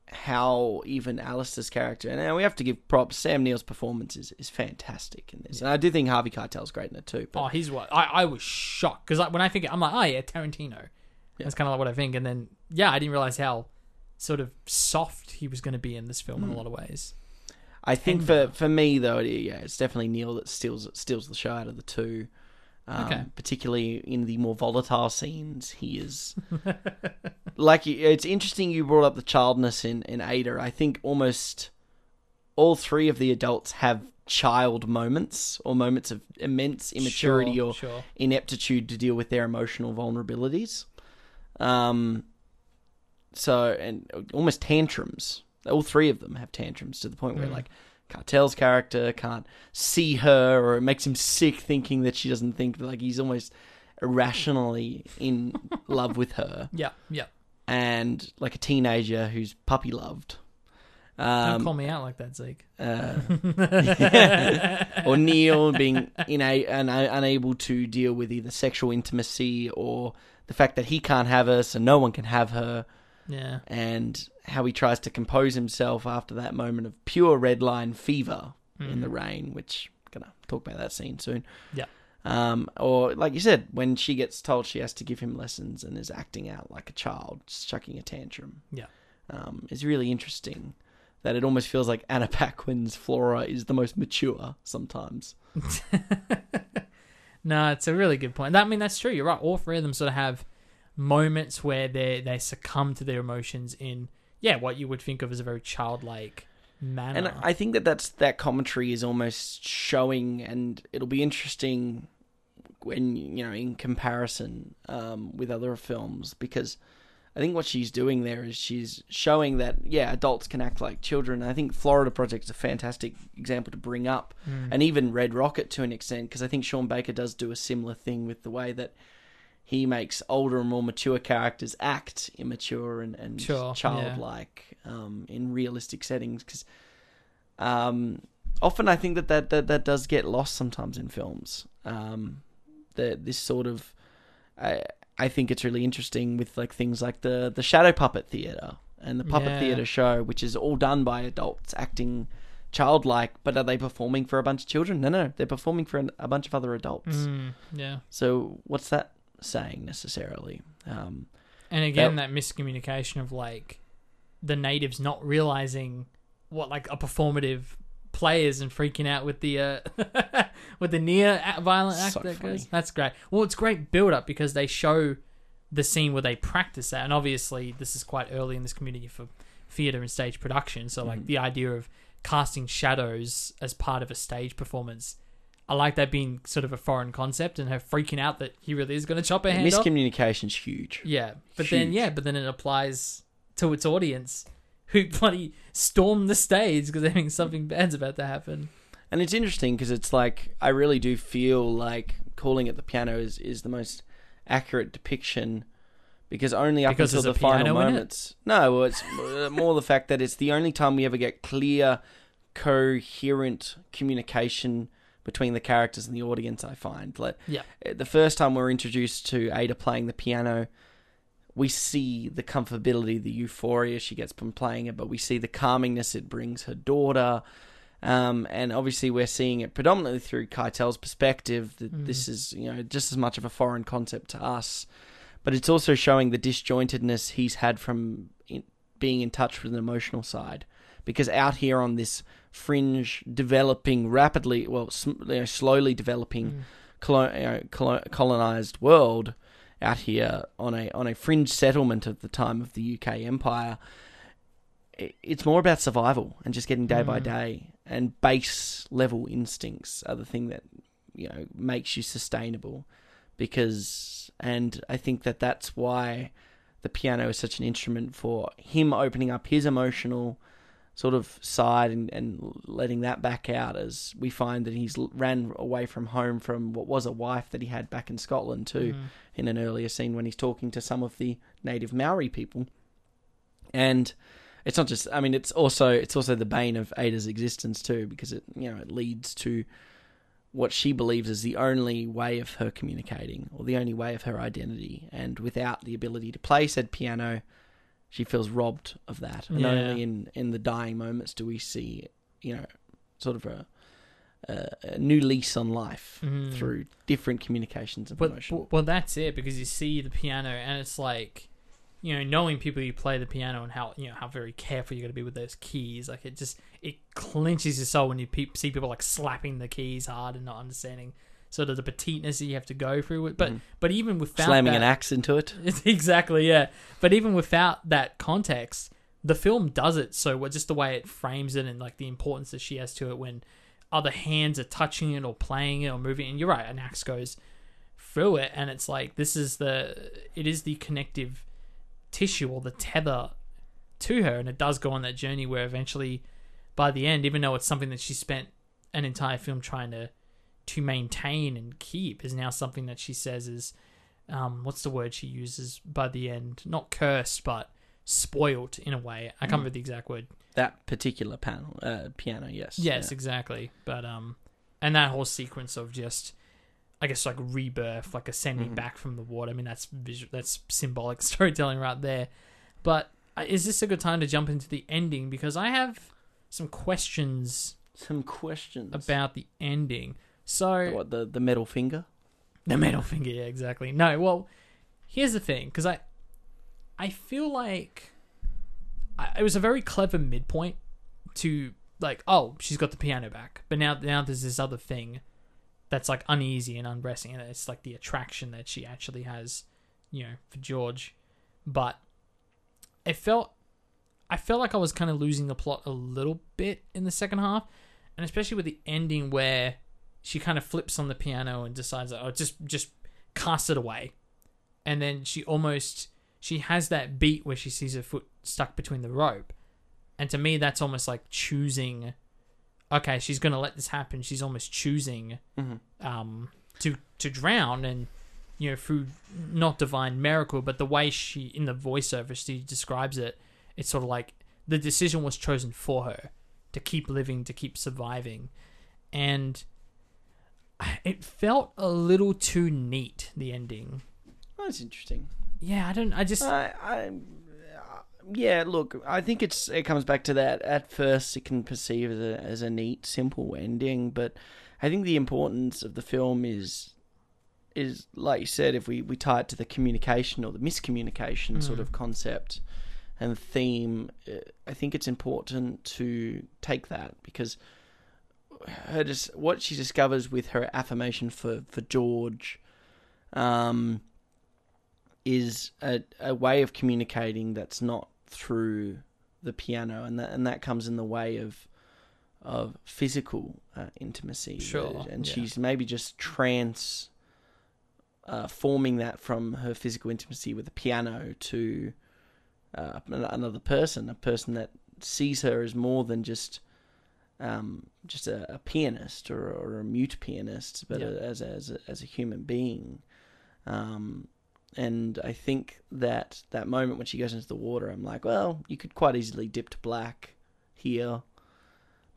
how even Alistair's character, and we have to give props. Sam Neill's performance is, is fantastic in this, and I do think Harvey Keitel's great in it too. But Oh, he's what I, I was shocked because like, when I think it I'm like, oh yeah, Tarantino. That's kind of like what I think, and then yeah, I didn't realize how sort of soft he was going to be in this film in Hmm. a lot of ways. I think for for me though, yeah, it's definitely Neill that steals steals the show out of the two. Um, Okay. Particularly in the more volatile scenes, he is [laughs] like you- it's interesting. You brought up the childness in in Ada. I think almost all three of the adults have child moments or moments of immense immaturity Sure, or sure. ineptitude to deal with their emotional vulnerabilities. Um, so and almost tantrums. All three of them have tantrums to the point where like Keitel's character can't see her, or it makes him sick thinking that she doesn't think like he's almost irrationally in [laughs] love with her, Yeah, yeah. and like a teenager who's puppy loved. Don't Um, call me out like that, Zeke. uh, [laughs] [laughs] or Neill being ina- un- unable to deal with either sexual intimacy or the fact that he can't have her, so no one can have her, Yeah. and how he tries to compose himself after that moment of pure red line fever in the rain, which I'm gonna talk about that scene soon. Yeah. Um, or like you said, when she gets told she has to give him lessons and is acting out like a child, just chucking a tantrum Yeah. um, is really interesting. That it almost feels like Anna [laughs] Paquin's Flora is the most mature sometimes. [laughs] No, it's a really good point. That, I mean, that's true. You're right. All three of them sort of have moments where they they succumb to their emotions in yeah what you would think of as a very childlike manner. And I think that that's that commentary is almost showing, and it'll be interesting when you know in comparison um, with other films because I think what she's doing there is she's showing that yeah adults can act like children. I think Florida Project is a fantastic example to bring up, and even Red Rocket to an extent because I think Sean Baker does do a similar thing with the way that he makes older and more mature characters act immature and, and Sure, yeah. childlike um, in realistic settings because um, often I think that that, that that does get lost sometimes in films. Um, the this sort of I I think it's really interesting with like things like the the shadow puppet theater and the puppet Yeah. theater show, which is all done by adults acting childlike, but are they performing for a bunch of children? No, no, they're performing for an, a bunch of other adults. Mm, yeah. So what's that saying necessarily? Um, And again, that miscommunication of like the natives not realizing what like a performative play is and freaking out with the uh, [laughs] with the near violent act So that goes. That's great. Well, it's great build up because they show the scene where they practice that, and obviously this is quite early in this community for theater and stage production. So like the idea of casting shadows as part of a stage performance. I like that being sort of a foreign concept and her freaking out that he really is going to chop her hand off. miscommunication's huge. Yeah, but then yeah, but then it applies to its audience who [laughs] bloody storm the stage because they think something bad's about to happen. And it's interesting because it's like I really do feel like calling it the piano is, is the most accurate depiction because only up Because until there's the piano final in it? moments. No, well, it's uh, more the fact that it's the only time we ever get clear, coherent communication between the characters and the audience. I find like Yeah. uh, the first time we're introduced to Ada playing the piano, we see the comfortability, the euphoria she gets from playing it, but we see the calmingness it brings her daughter. Um, and obviously, we're seeing it predominantly through Keitel's perspective. That this is, you know, just as much of a foreign concept to us, but it's also showing the disjointedness he's had from in, being in touch with an emotional side. Because out here on this fringe, developing rapidly, well, you know, slowly developing mm. colo- you know, colo- colonized world, out here on a on a fringe settlement at the time of the UK Empire, it's more about survival and just getting day by mm. day. And base level instincts are the thing that you know makes you sustainable because and I think that that's why the piano is such an instrument for him opening up his emotional sort of side and, and letting that back out as we find that he's ran away from home from what was a wife that he had back in Scotland too mm. in an earlier scene when he's talking to some of the native Maori people. And it's not just i mean it's also it's also the bane of ada's existence too because it you know it leads to what she believes is the only way of her communicating or the only way of her identity. And without the ability to play said piano she feels robbed of that and Yeah. only in in the dying moments do we see you know sort of a a, a new lease on life Mhm. through different communications of But, emotion. but well, that's it because you see the piano and it's like, you know, knowing people who play the piano and how you know how very careful you got to be with those keys. Like it just it clenches your soul when you pe- see people like slapping the keys hard and not understanding sort of the petiteness that you have to go through. With, but mm-hmm. but even without. Slamming that, an axe into it. [laughs] exactly, yeah. But even without that context, the film does it so well, just the way it frames it and like the importance that she has to it when other hands are touching it or playing it or moving. And you're right, an axe goes through it, and it's like this is the it is the connective tissue or the tether to her, and it does go on that journey where eventually, by the end, even though it's something that she spent an entire film trying to to maintain and keep, is now something that she says is um, what's the word she uses by the end? Not cursed, but spoiled in a way. I can't remember the exact word. That particular panel, uh, piano, yes. Yes, Yeah. exactly. But um, and that whole sequence of just, I guess, like rebirth, like ascending back from the water. I mean, that's visual, that's symbolic [laughs] storytelling right there. But uh, is this a good time to jump into the ending? Because I have some questions Some questions about the ending. So what the the metal finger. The middle finger, yeah, exactly. No, well, here's the thing, because I, I feel like I, it was a very clever midpoint to like, oh, she's got the piano back, but now now there's this other thing that's like uneasy and unresting, and it's like the attraction that she actually has, you know, for George, but it felt. I felt like I was kind of losing the plot a little bit in the second half, and especially with the ending where she kind of flips on the piano and decides, oh, just just cast it away, and then she almost she has that beat where she sees her foot stuck between the rope, and to me that's almost like choosing. Okay, she's gonna let this happen. She's almost choosing um, to to drown, and you know through not divine miracle, but the way she in the voiceover she describes it, it's sort of like the decision was chosen for her to keep living, to keep surviving, and it felt a little too neat the ending That's interesting. yeah i don't i just I, I yeah, look, I think it's it comes back to that. At first, it can perceive as a as a neat, simple ending, but I think the importance of the film is is like you said, if we we tie it to the communication or the miscommunication sort Mm. of concept and theme, uh, I think it's important to take that because her dis- what she discovers with her affirmation for for George, um, is a a way of communicating that's not through the piano, and that and that comes in the way of of physical uh, intimacy. Sure, and yeah. she's maybe just trans. Uh, forming that from her physical intimacy with the piano to uh, another person, a person that sees her as more than just um, just a, a pianist or, or a mute pianist, but Yeah. a, as a, as a, as a human being. Um, and I think that that moment when she goes into the water, I'm like, well, you could quite easily dip to black here,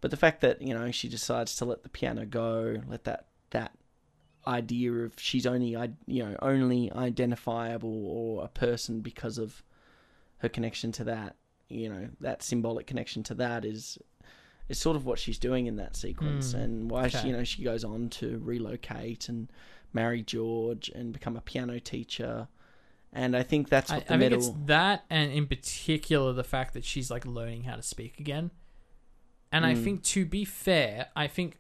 but the fact that you know she decides to let the piano go, let that that idea of she's only i- you know only identifiable or a person because of her connection to that you know that symbolic connection to that is is sort of what she's doing in that sequence Mm, and why she, you know she goes on to relocate and marry George and become a piano teacher and I think that's I, what the I think it's that, and in particular, the fact that she's like learning how to speak again. And I Mm. think, to be fair, I think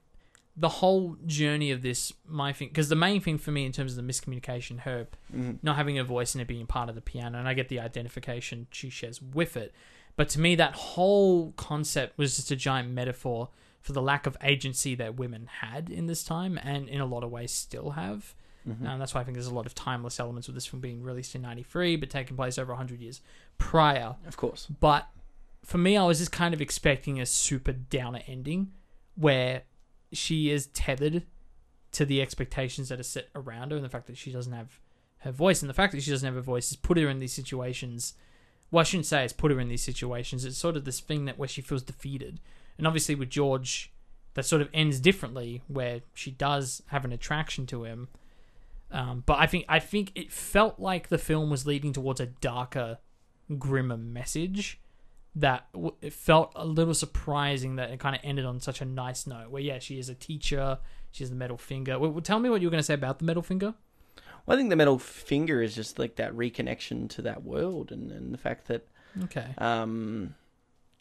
the whole journey of this, my thing, because the main thing for me in terms of the miscommunication, her Mhm. not having a voice and it being part of the piano, and I get the identification she shares with it. But to me, that whole concept was just a giant metaphor for the lack of agency that women had in this time, and in a lot of ways still have. Mhm. And that's why I think there's a lot of timeless elements with this film being released in '93, but taking place over 100 years prior. of course But for me, I was just kind of expecting a super downer ending where she is tethered to the expectations that are set around her and the fact that she doesn't have her voice. And the fact that she doesn't have a voice has put her in these situations. Well, I shouldn't say it's put her in these situations. It's sort of this thing that where she feels defeated. And obviously with George, that sort of ends differently, where she does have an attraction to him. Um, but I think I think it felt like the film was leading towards a darker, grimmer message that w- it felt a little surprising that it kind of ended on such a nice note. Where yeah, she is a teacher, she has the metal finger. Well, tell me what you were going to say about the metal finger. Well, I think the metal finger is just like that reconnection to that world and, and the fact that Okay. um,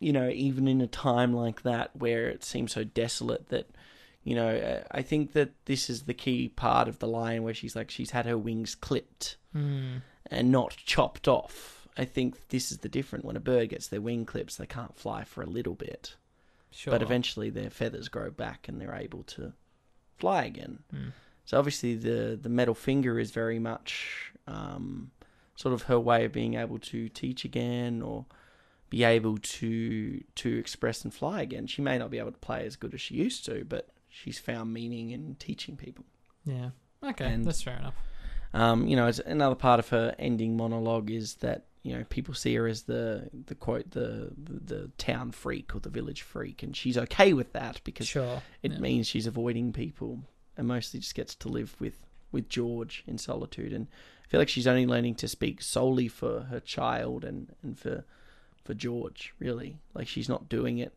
you know, even in a time like that where it seems so desolate that, you know, uh, I think that this is the key part of the line where she's like, she's had her wings clipped Hmm. and not chopped off. I think this is the different. When a bird gets their wing clips, they can't fly for a little bit, Sure. but eventually their feathers grow back and they're able to fly again. Hmm. So obviously the the metal finger is very much um, sort of her way of being able to teach again or be able to to express and fly again. She may not be able to play as good as she used to, but she's found meaning in teaching people. Yeah. Okay, And- that's fair enough. Um, you know, another part of her ending monologue is that you know people see her as the the quote the the, the town freak or the village freak, and she's okay with that because Sure. it Yeah. means she's avoiding people and mostly just gets to live with with George in solitude. And I feel like she's only learning to speak solely for her child and and for for George. Really, like she's not doing it.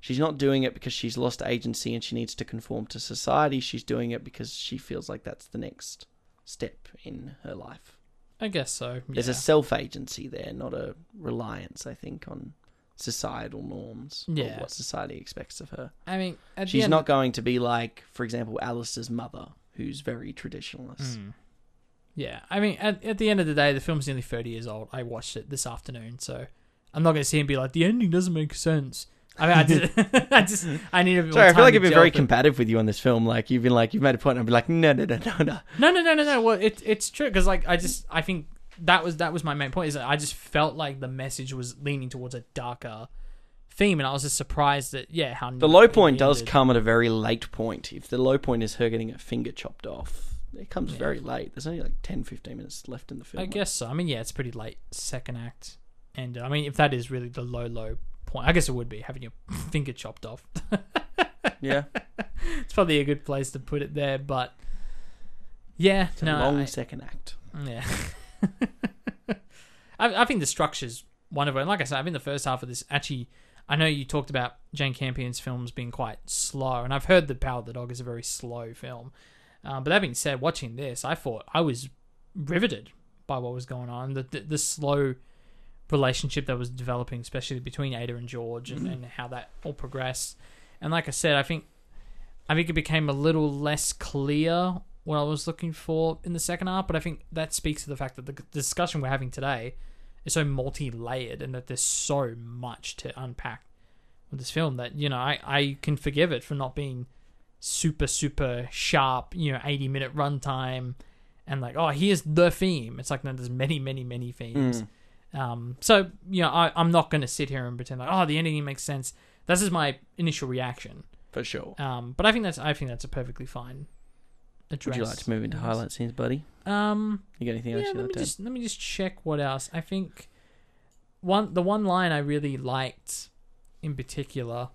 She's not doing it because she's lost agency and she needs to conform to society. She's doing it because she feels like that's the next step in her life. I guess so. There's a self agency there, not a reliance, I think, on societal norms Yeah. or what society expects of her. I mean, She's not going to be like, for example, Alistair's mother, who's very traditionalist. Mm. Yeah, I mean, at, at the end of the day, the film's nearly 30 years old. I watched it this afternoon, so I'm not going to see and be like, the ending doesn't make sense. I mean, I, [laughs] did, [laughs] I just, I need a bit more Sorry, I feel like I've been very it. combative with you on this film. Like you've been like you've made a point, and I'll be like, no, no, no, no, no. No, no, no, no, no. Well, it, it's true because like I just I think that was that was my main point is that I just felt like the message was leaning towards a darker theme, and I was just surprised that yeah how The low point does come at a very late point. If the low point is her getting her finger chopped off, it comes Yeah. very late. There's only like 10, 15 minutes left in the film. I guess so. I mean, yeah, it's pretty late second act, and uh, I mean if that is really the low low point, I guess it would be having your [laughs] finger chopped off. [laughs] Yeah, it's probably a good place to put it there, but yeah, it's a no, long I- second act. Yeah. [laughs] [laughs] I, I think the structure's wonderful. And like I said, I think the first half of this actually, I know you talked about Jane Campion's films being quite slow, and I've heard The Power of the Dog is a very slow film. Um, but that being said, watching this, I thought I was riveted by what was going on. The the, the slow relationship that was developing, especially between Ada and George, and, and how that all progressed. And like I said, I think I think it became a little less clear what I was looking for in the second half. But I think that speaks to the fact that the discussion we're having today is so multi-layered, and that there's so much to unpack with this film that you know I I can forgive it for not being super super sharp. You know, eighty minute runtime. And like, oh, here's the theme. It's like, no, there's many, many, many themes. Um, so you know, I, I'm not going to sit here and pretend like, oh, the ending makes sense. This is my initial reaction. For sure. Um, but I think that's I think that's a perfectly fine address. Would you like to move into highlight scenes, buddy? Um, You got anything else you'd let like me to just let me just check what else. I think one the one line I really liked in particular.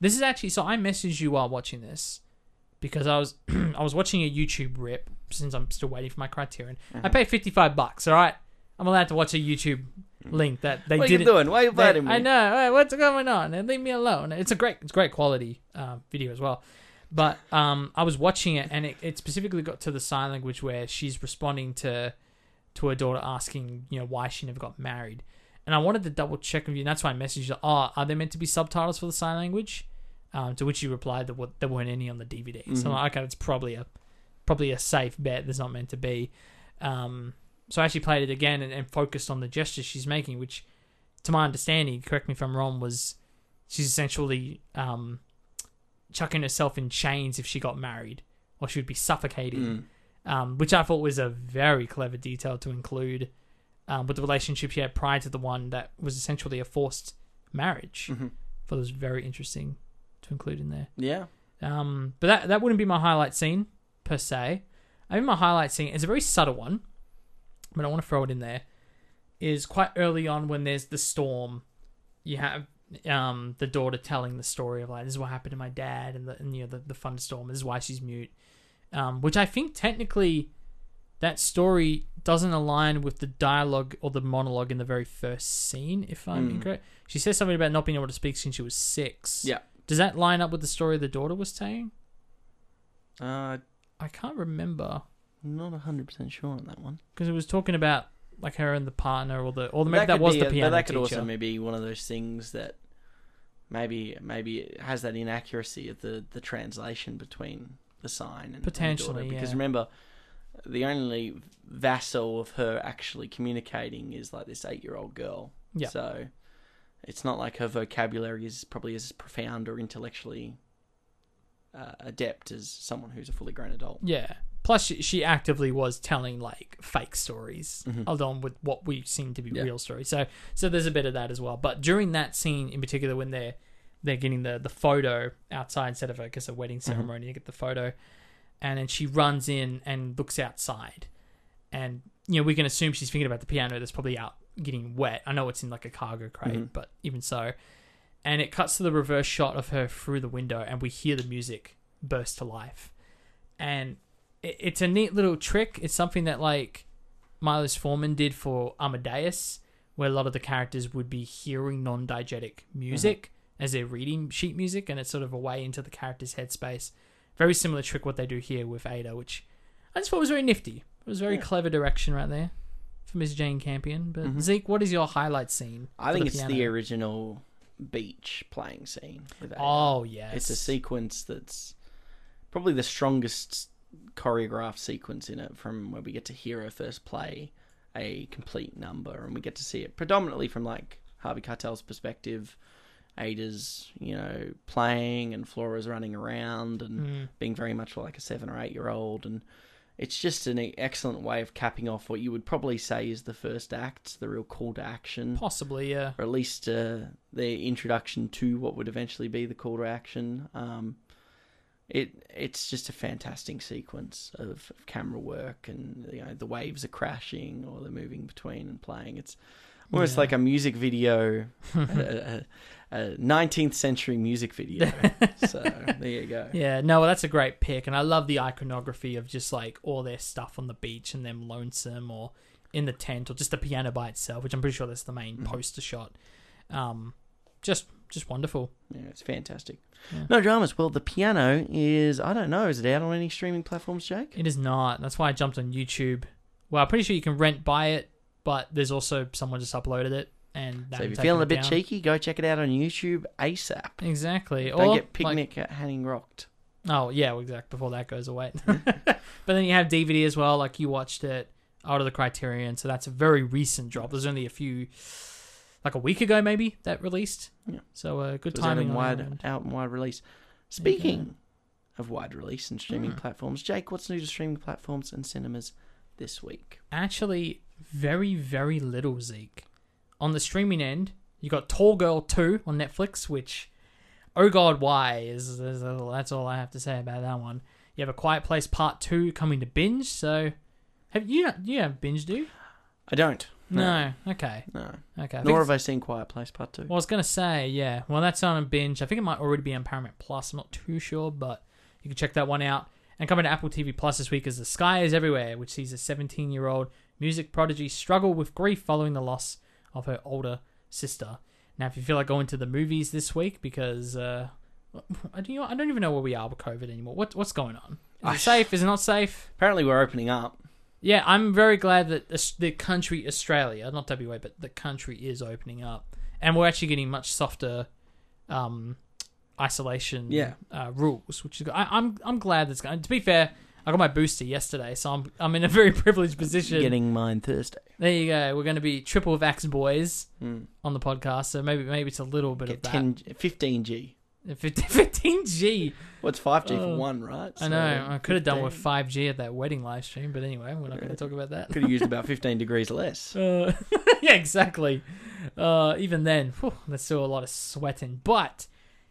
This is actually so I messaged you while watching this because I was [clears throat] I was watching a YouTube rip since I'm still waiting for my Criterion. Mm-hmm. I paid fifty five bucks. All right, I'm allowed to watch a YouTube link that they Mm. What are you doing? Why are you biting me? I know. What's going on? And leave me alone. It's a great, it's great quality uh, video as well. But um, I was watching it, and it, it specifically got to the sign language where she's responding to to her daughter asking, you know, why she never got married. And I wanted to double check with you, and that's why I messaged you. Oh, are there meant to be subtitles for the sign language? Um, to which you replied that what- there weren't any on the DVD. So I'm like, okay, it's probably a probably a safe bet. There's not meant to be. Um, so I actually played it again and, and focused on the gestures she's making, which, to my understanding, correct me if I'm wrong, was she's essentially um, chucking herself in chains if she got married, or she would be suffocating. Um, which I thought was a very clever detail to include um, with the relationship she had prior to the one that was essentially a forced marriage. Mm-hmm. thought it was very interesting to include in there. Yeah. Um, but that that wouldn't be my highlight scene per se. I think my highlight scene is a very subtle one, but I want to throw it in there. Is quite early on when there's the storm. You have um, the daughter telling the story of like this is what happened to my dad and the and, you know the the thunderstorm. This is why she's mute. Um, which I think technically that story doesn't align with the dialogue or the monologue in the very first scene. If I'm Mm. incorrect, she says something about not being able to speak since she was six. Yeah. Does that line up with the story the daughter was saying? Uh, I can't remember not hundred percent sure on that one. because it was talking about like her and the partner or the or maybe That that, was the a- piano But that could teacher. also maybe one of those things that maybe maybe it has that inaccuracy of the the translation between the sign and and Potentially, daughter. Because yeah. remember, the only vassal of her actually communicating is like this eight year old girl. Yeah. So it's not like her vocabulary is probably as profound or intellectually uh, adept as someone who's a fully grown adult. Yeah. Plus, she, she actively was telling like fake stories, Mhm. along with what we seem to be Yeah. real stories. So, so there's a bit of that as well. But during that scene in particular, when they're they're getting the the photo outside instead of I guess a wedding ceremony, you get the photo, and then she runs in and looks outside, and you know we can assume she's thinking about the piano that's probably out getting wet. I know it's in like a cargo crate, Mhm. but even so, and it cuts to the reverse shot of her through the window, and we hear the music burst to life, and it, it's a neat little trick. It's something that like Milos Forman did for Amadeus, where a lot of the characters would be hearing non-diegetic music as they're reading sheet music, and it's sort of a way into the character's headspace. Very similar trick what they do here with Ada, which I just thought was very nifty. It was a very Yeah. clever direction right there for Miss Jane Campion. But Mhm. Zeke, what is your highlight scene? I think the it's piano? the original beach playing scene with Ada. Oh yes, It's a sequence that's probably the strongest choreographed sequence in it from where we get to hear her first play a complete number and we get to see it predominantly from like Harvey Keitel's perspective. Ada's, you know, playing and Flora's running around and Mm. being very much like a seven or eight year old and it's just an excellent way of capping off what you would probably say is the first act, the real call to action Possibly, yeah. or at least uh, the introduction to what would eventually be the call to action. Um, it it's just a fantastic sequence of, of camera work, and you know the waves are crashing or they're moving between and playing. It's almost Yeah. like a music video, [laughs] a, a, a 19th century music video. [laughs] so there you go. Yeah, no, well, that's a great pick, and I love the iconography of just like all their stuff on the beach and them lonesome or in the tent or just the piano by itself, which I'm pretty sure that's the main Mhm. poster shot. Um, just just wonderful. Yeah, it's fantastic. Yeah. No dramas. Well, the piano is I don't know. Is it out on any streaming platforms, Jake? It is not. That's why I jumped on YouTube. Well, I'm pretty sure you can rent buy it, but there's also someone just uploaded it and So if you're feeling a bit down. cheeky, go check it out on YouTube ASAP. Exactly. Don't or get like- picnic at Hanging Rocked. Oh yeah, well, exactly. Before that goes away, [laughs] [laughs] but then you have DVD as well. Like you watched it out of the Criterion, so that's a very recent drop. There's only a few, like a week ago maybe that released. Yeah. So uh, good out timing. wide, end. out and wide release. There you go. Speaking of wide release and streaming Hmm. platforms, Jake, what's new to streaming platforms and cinemas this week? Actually, very very little Zeke. On the streaming end, you got Tall Girl Two on Netflix, which, oh god, why is, is that's all I have to say about that one. You have a Quiet Place Part Two coming to binge. So, have you you have binge do? I don't. No. Okay. No. Okay. I think Nor have I seen Quiet Place Part 2. Well, I was gonna say, yeah. Well, that's on a binge. I think it might already be on Paramount Plus. I'm not too sure, but you can check that one out. And coming to Apple TV Plus this week is The Sky Is Everywhere, which sees a 17 year old music prodigy struggle with grief following the loss of her older sister. Now, if you feel like going to the movies this week, because uh, I don't, I don't even know where we are with COVID anymore. What, what's going on? Is it safe? Is it not safe? Apparently, we're opening up. Yeah, I'm very glad that the country Australia, not WA, but the country is opening up, and we're actually getting much softer um, isolation Yeah. uh, rules, which is good. I, I'm I'm glad that's going. To be fair, I got my booster yesterday, so I'm I'm in a [laughs] very privileged position. Getting mine Thursday. there you go. We're going to be triple vax boys Mm. on the podcast, so maybe maybe it's a little bit Get of that. 10, 15G. 15 G. Well, it's 5G Oh. for one, right? I know. I could have done with 15. 5G at that wedding live stream, but anyway, we're not going to talk about that. Could have used about [laughs] 15 degrees less. Uh, [laughs] yeah, exactly. Uh, even then, whew, that's still a lot of sweating. But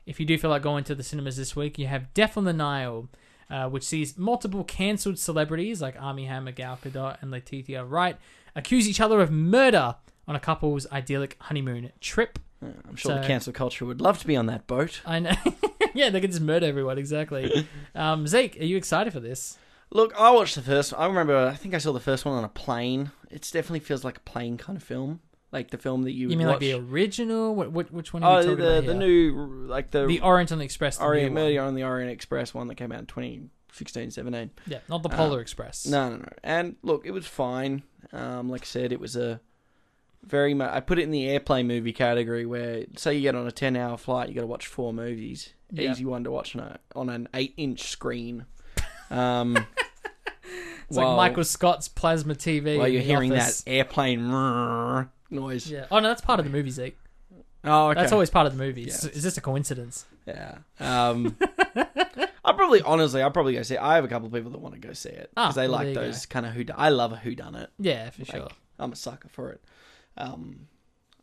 if you do feel like going to the cinemas this week, you have Death on the Nile, uh, which sees multiple cancelled celebrities like Armie Hammer, Gal Gadot, and Letitia Wright accuse each other of murder on a couple's idyllic honeymoon trip. Yeah, I'm sure the So- cancel culture would love to be on that boat. I know. [laughs] yeah, they can just murder everyone. Exactly. [laughs] Um, Zeke, are you excited for this? Look, I watched the first. I remember. I think I saw the first one on a plane. It definitely feels like a plane kind of film, like the film that you. You mean watch. like the original? What, what, which one are Oh, we the talking about the here? new like the, the Orient on the Express. The Orient new one. Murder on the Orient Express one that came out in 2016, 17. Yeah, not the Uh, Polar Express. No, no, no. And look, it was fine. Um, like I said, it was a very much. I put it in the airplane movie category where, say, you get on a ten-hour flight, you got to watch four movies. Easy one to watch on a on an eight-inch screen. [laughs] Um, It's like Michael Scott's plasma TV. while you're hearing Office. that airplane noise. Yeah. Oh no, that's part of the movie, Zeke. Oh, okay. That's always part of the movie. Is, Yeah. is this a coincidence? Yeah. Um, [laughs] I probably, honestly, I'll probably go see it. I have a couple of people that want to go see it Ah, because they well, like those kind of who. I love a who done it. Yeah, for Like, sure. I'm a sucker for it. Um,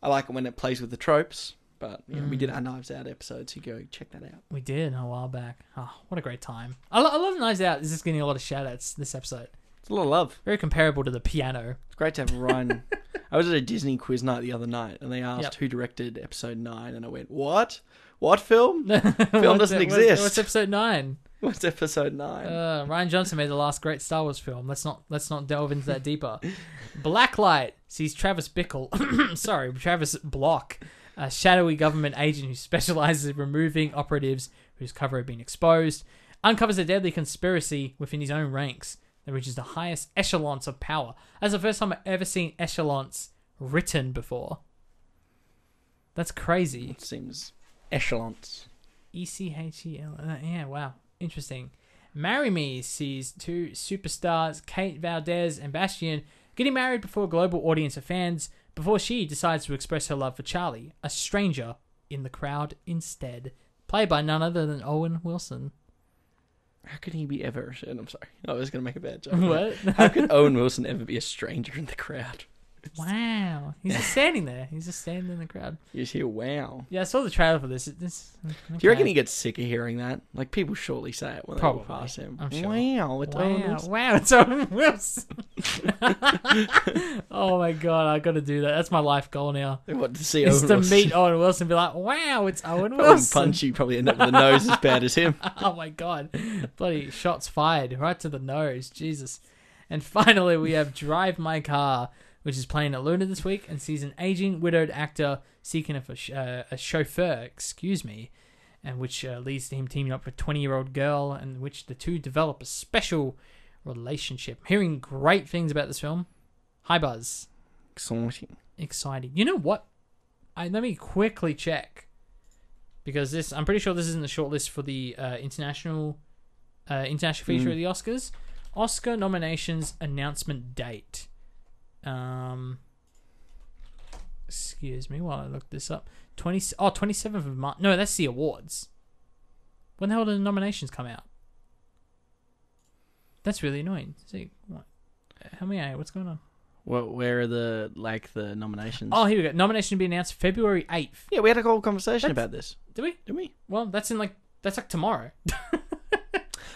I like it when it plays with the tropes. But you know, we Mm. did our Knives Out episode, so go check that out. We did a while back. Oh, what a great time! I, lo- I love Knives Out. This Is getting a lot of shout outs this episode. It's a lot of love. Very comparable to the piano. It's great to have Rian. [laughs] I was at a Disney quiz night the other night, and they asked Yep. who directed episode nine, and I went, "What? What film? [laughs] Film doesn't what's, exist. What's episode nine? [laughs] What's episode nine? Uh, Rian Johnson made the last great Star Wars film. Let's not let's not delve into that deeper. [laughs] Blacklight sees Travis Bickle, [clears throat] sorry, Travis Block, a shadowy government agent who specializes in removing operatives whose cover had been exposed, uncovers a deadly conspiracy within his own ranks that reaches the highest echelons of power. That's the first time I've ever seen echelons written before. That's crazy. It seems echelons. E C H E L. uh, Yeah, wow. Interesting. Marry Me sees two superstars, Kate Valdez and Bastian, getting married before a global audience of fans before she decides to express her love for Charlie, a stranger in the crowd instead. Played by none other than Owen Wilson. How could he be ever? and I'm sorry, I was going to make a bad joke. [laughs] What? How could Owen Wilson ever be a stranger in the crowd? Wow. He's just [laughs] standing there. He's just standing in the crowd. You just hear, "Wow." Yeah, I saw the trailer for this. this Do you reckon he gets sick of hearing that? Like people surely say it when they Probably. walk past him. I'm sure. Wow, it's Owen Wow, wow, it's Owen Wilson. [laughs] oh my god, I gotta do that. That's my life goal now. [laughs] What to see Is Owen to Wilson? meet Owen Wilson and be like, wow, it's Owen Probably Wilson. punch you. Probably end up with a nose as bad as him. oh my god. Bloody shots fired right to the nose. Jesus. And finally, we have Drive My Car, which is playing at Luna this week, and sees an aging widowed actor seeking a, uh, a chauffeur, excuse me, and which uh, leads to him teaming up with a 20 year old girl, and which the two develop a special relationship. Hearing great things about this film. Hi, Buzz. Exciting. Exciting. You know what? I, let me quickly check because this. I'm pretty sure this is in the shortlist for the uh, international uh, international feature Mm. of the Oscars. Oscar nominations announcement date. Um, excuse me while I look this up. 20, oh, 27th of March. No, that's the awards. When the hell did the nominations come out? That's really annoying. See, what? Help me out. What's going on? Well, where are the like the nominations? Oh, here we go. Nomination to be announced February 8th. yeah, we had a whole conversation That's- about this, Did we? didn't we? Well, that's in like that's like tomorrow. [laughs]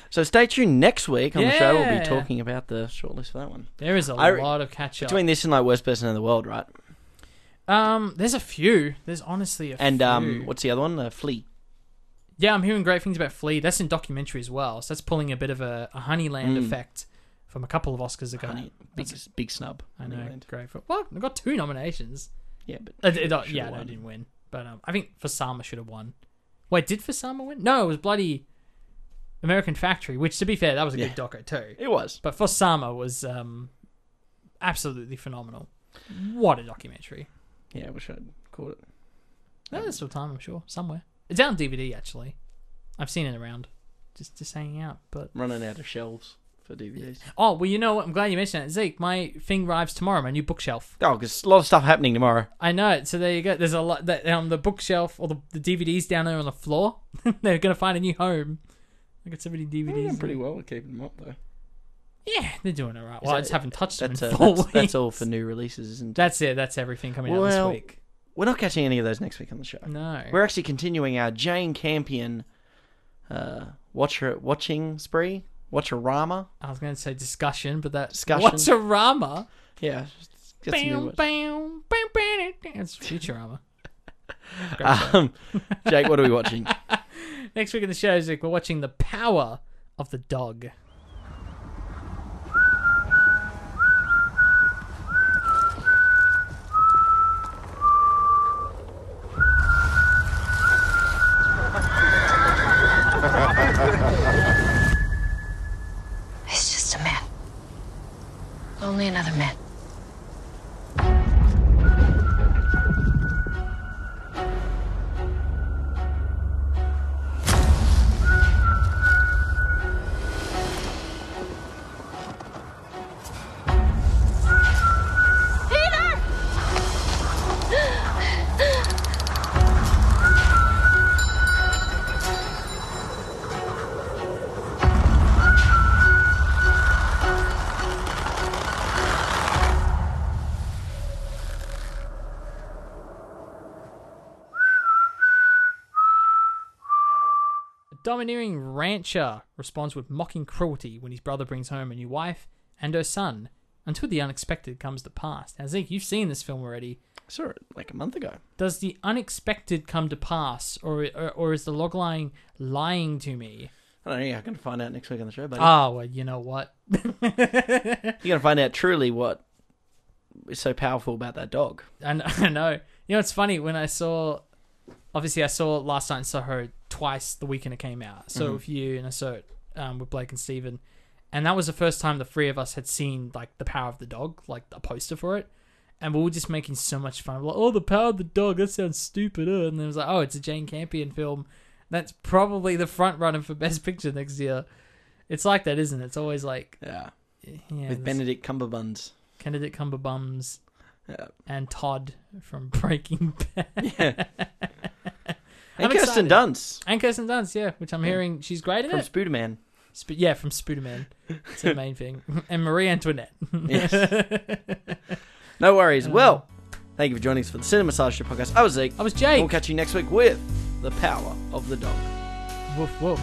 So stay tuned next week on the show. We'll Yeah. be talking about the shortlist for that one. There is a I- lot of catch up. Between this and like worst person in the world, right? Um, there's a few. There's honestly a And few. um, what's the other one? Uh, Flee. yeah, I'm hearing great things about Flee. That's in documentary as well. So that's pulling a bit of a, a Honeyland Mm. effect from a couple of Oscars ago. Honey, big That's- big snub. I know, Honeyland. great. For, well, I got two nominations. Yeah, but Uh, it- uh, Should've yeah, no, won. didn't win. But um, I think For Sama should have won. Wait, did For Sama win? No, it was bloody American Factory. Which, to be fair, that was a Yeah. good doco too. it was. But For Sama was um, absolutely phenomenal. What a documentary! Yeah, I wish I'd caught it. No, there's still time, I'm sure, somewhere. It's out on DVD actually. I've seen it around, just just hanging out. But running out of shelves for DVDs. oh well, you know what? I'm glad you mentioned that, Zeke. My thing arrives tomorrow. My new bookshelf. Oh, because a lot of stuff happening tomorrow. I know it. So there you go. There's a lot that um the bookshelf or the, the DVDs down there on the floor. [laughs] They're gonna find a new home. I got so many DVDs. They're DVDs. doing pretty well at keeping them up though. Yeah, they're doing all right. Is Well, I just haven't touched them in That's, uh, four that's, weeks. that's all for new releases, isn't it? That's it. That's everything coming out this week. We're not catching any of those next week on the show. No. We're actually continuing our Jane Campion uh, watcher watching spree. Watcherama. I was going to say discussion, but that Discussion. What's a rama? Yeah. get Bam, bam, bam, bam, bam. It's Futurama. [laughs] Great. Um, Jake, what are we watching? [laughs] Next week in the show, Zeke, we're watching The Power of the Dog. He's just a man. Only another man. Domineering rancher responds with mocking cruelty when his brother brings home a new wife and her son, until the unexpected comes to pass. Now, Zeke, you've seen this film already. I saw it like a month ago. Does the unexpected come to pass, or or, or is the logline lying to me? I don't know. You're going to find out next week on the show, buddy. Ah, well, you know what? You're going to find out truly what is so powerful about that dog. And [laughs] I know. You know, it's funny when I saw. Obviously, I saw last night in Soho twice the weekend it came out. So with you and I saw it um, with Blake and Steven. And that was the first time the three of us had seen like the power of the dog, like a poster for it. And we were just making so much fun. We're like, oh, the power of the dog. That sounds stupid. Uh. And then it was like, oh, it's a Jane Campion film. That's probably the front runner for Best Picture next year. It's like that, isn't it? It's always like, Yeah. yeah, With this Benedict Cumberbuns. Candidate Cumberbums Yeah. and Todd from [laughs] Breaking Bad. Yeah. I'm and Kirsten excited. Dunst And Kirsten Dunst, yeah, which I'm hearing she's great in from it. Spooderman. Sp- yeah, from Spooderman. It's the main thing. [laughs] And Marie Antoinette. Yes. [laughs] No worries. Um, well, thank you for joining us for the Cinema Side Show podcast. I was Zeke. I was Jake. We'll catch you next week with The Power of the Dog. Woof woof.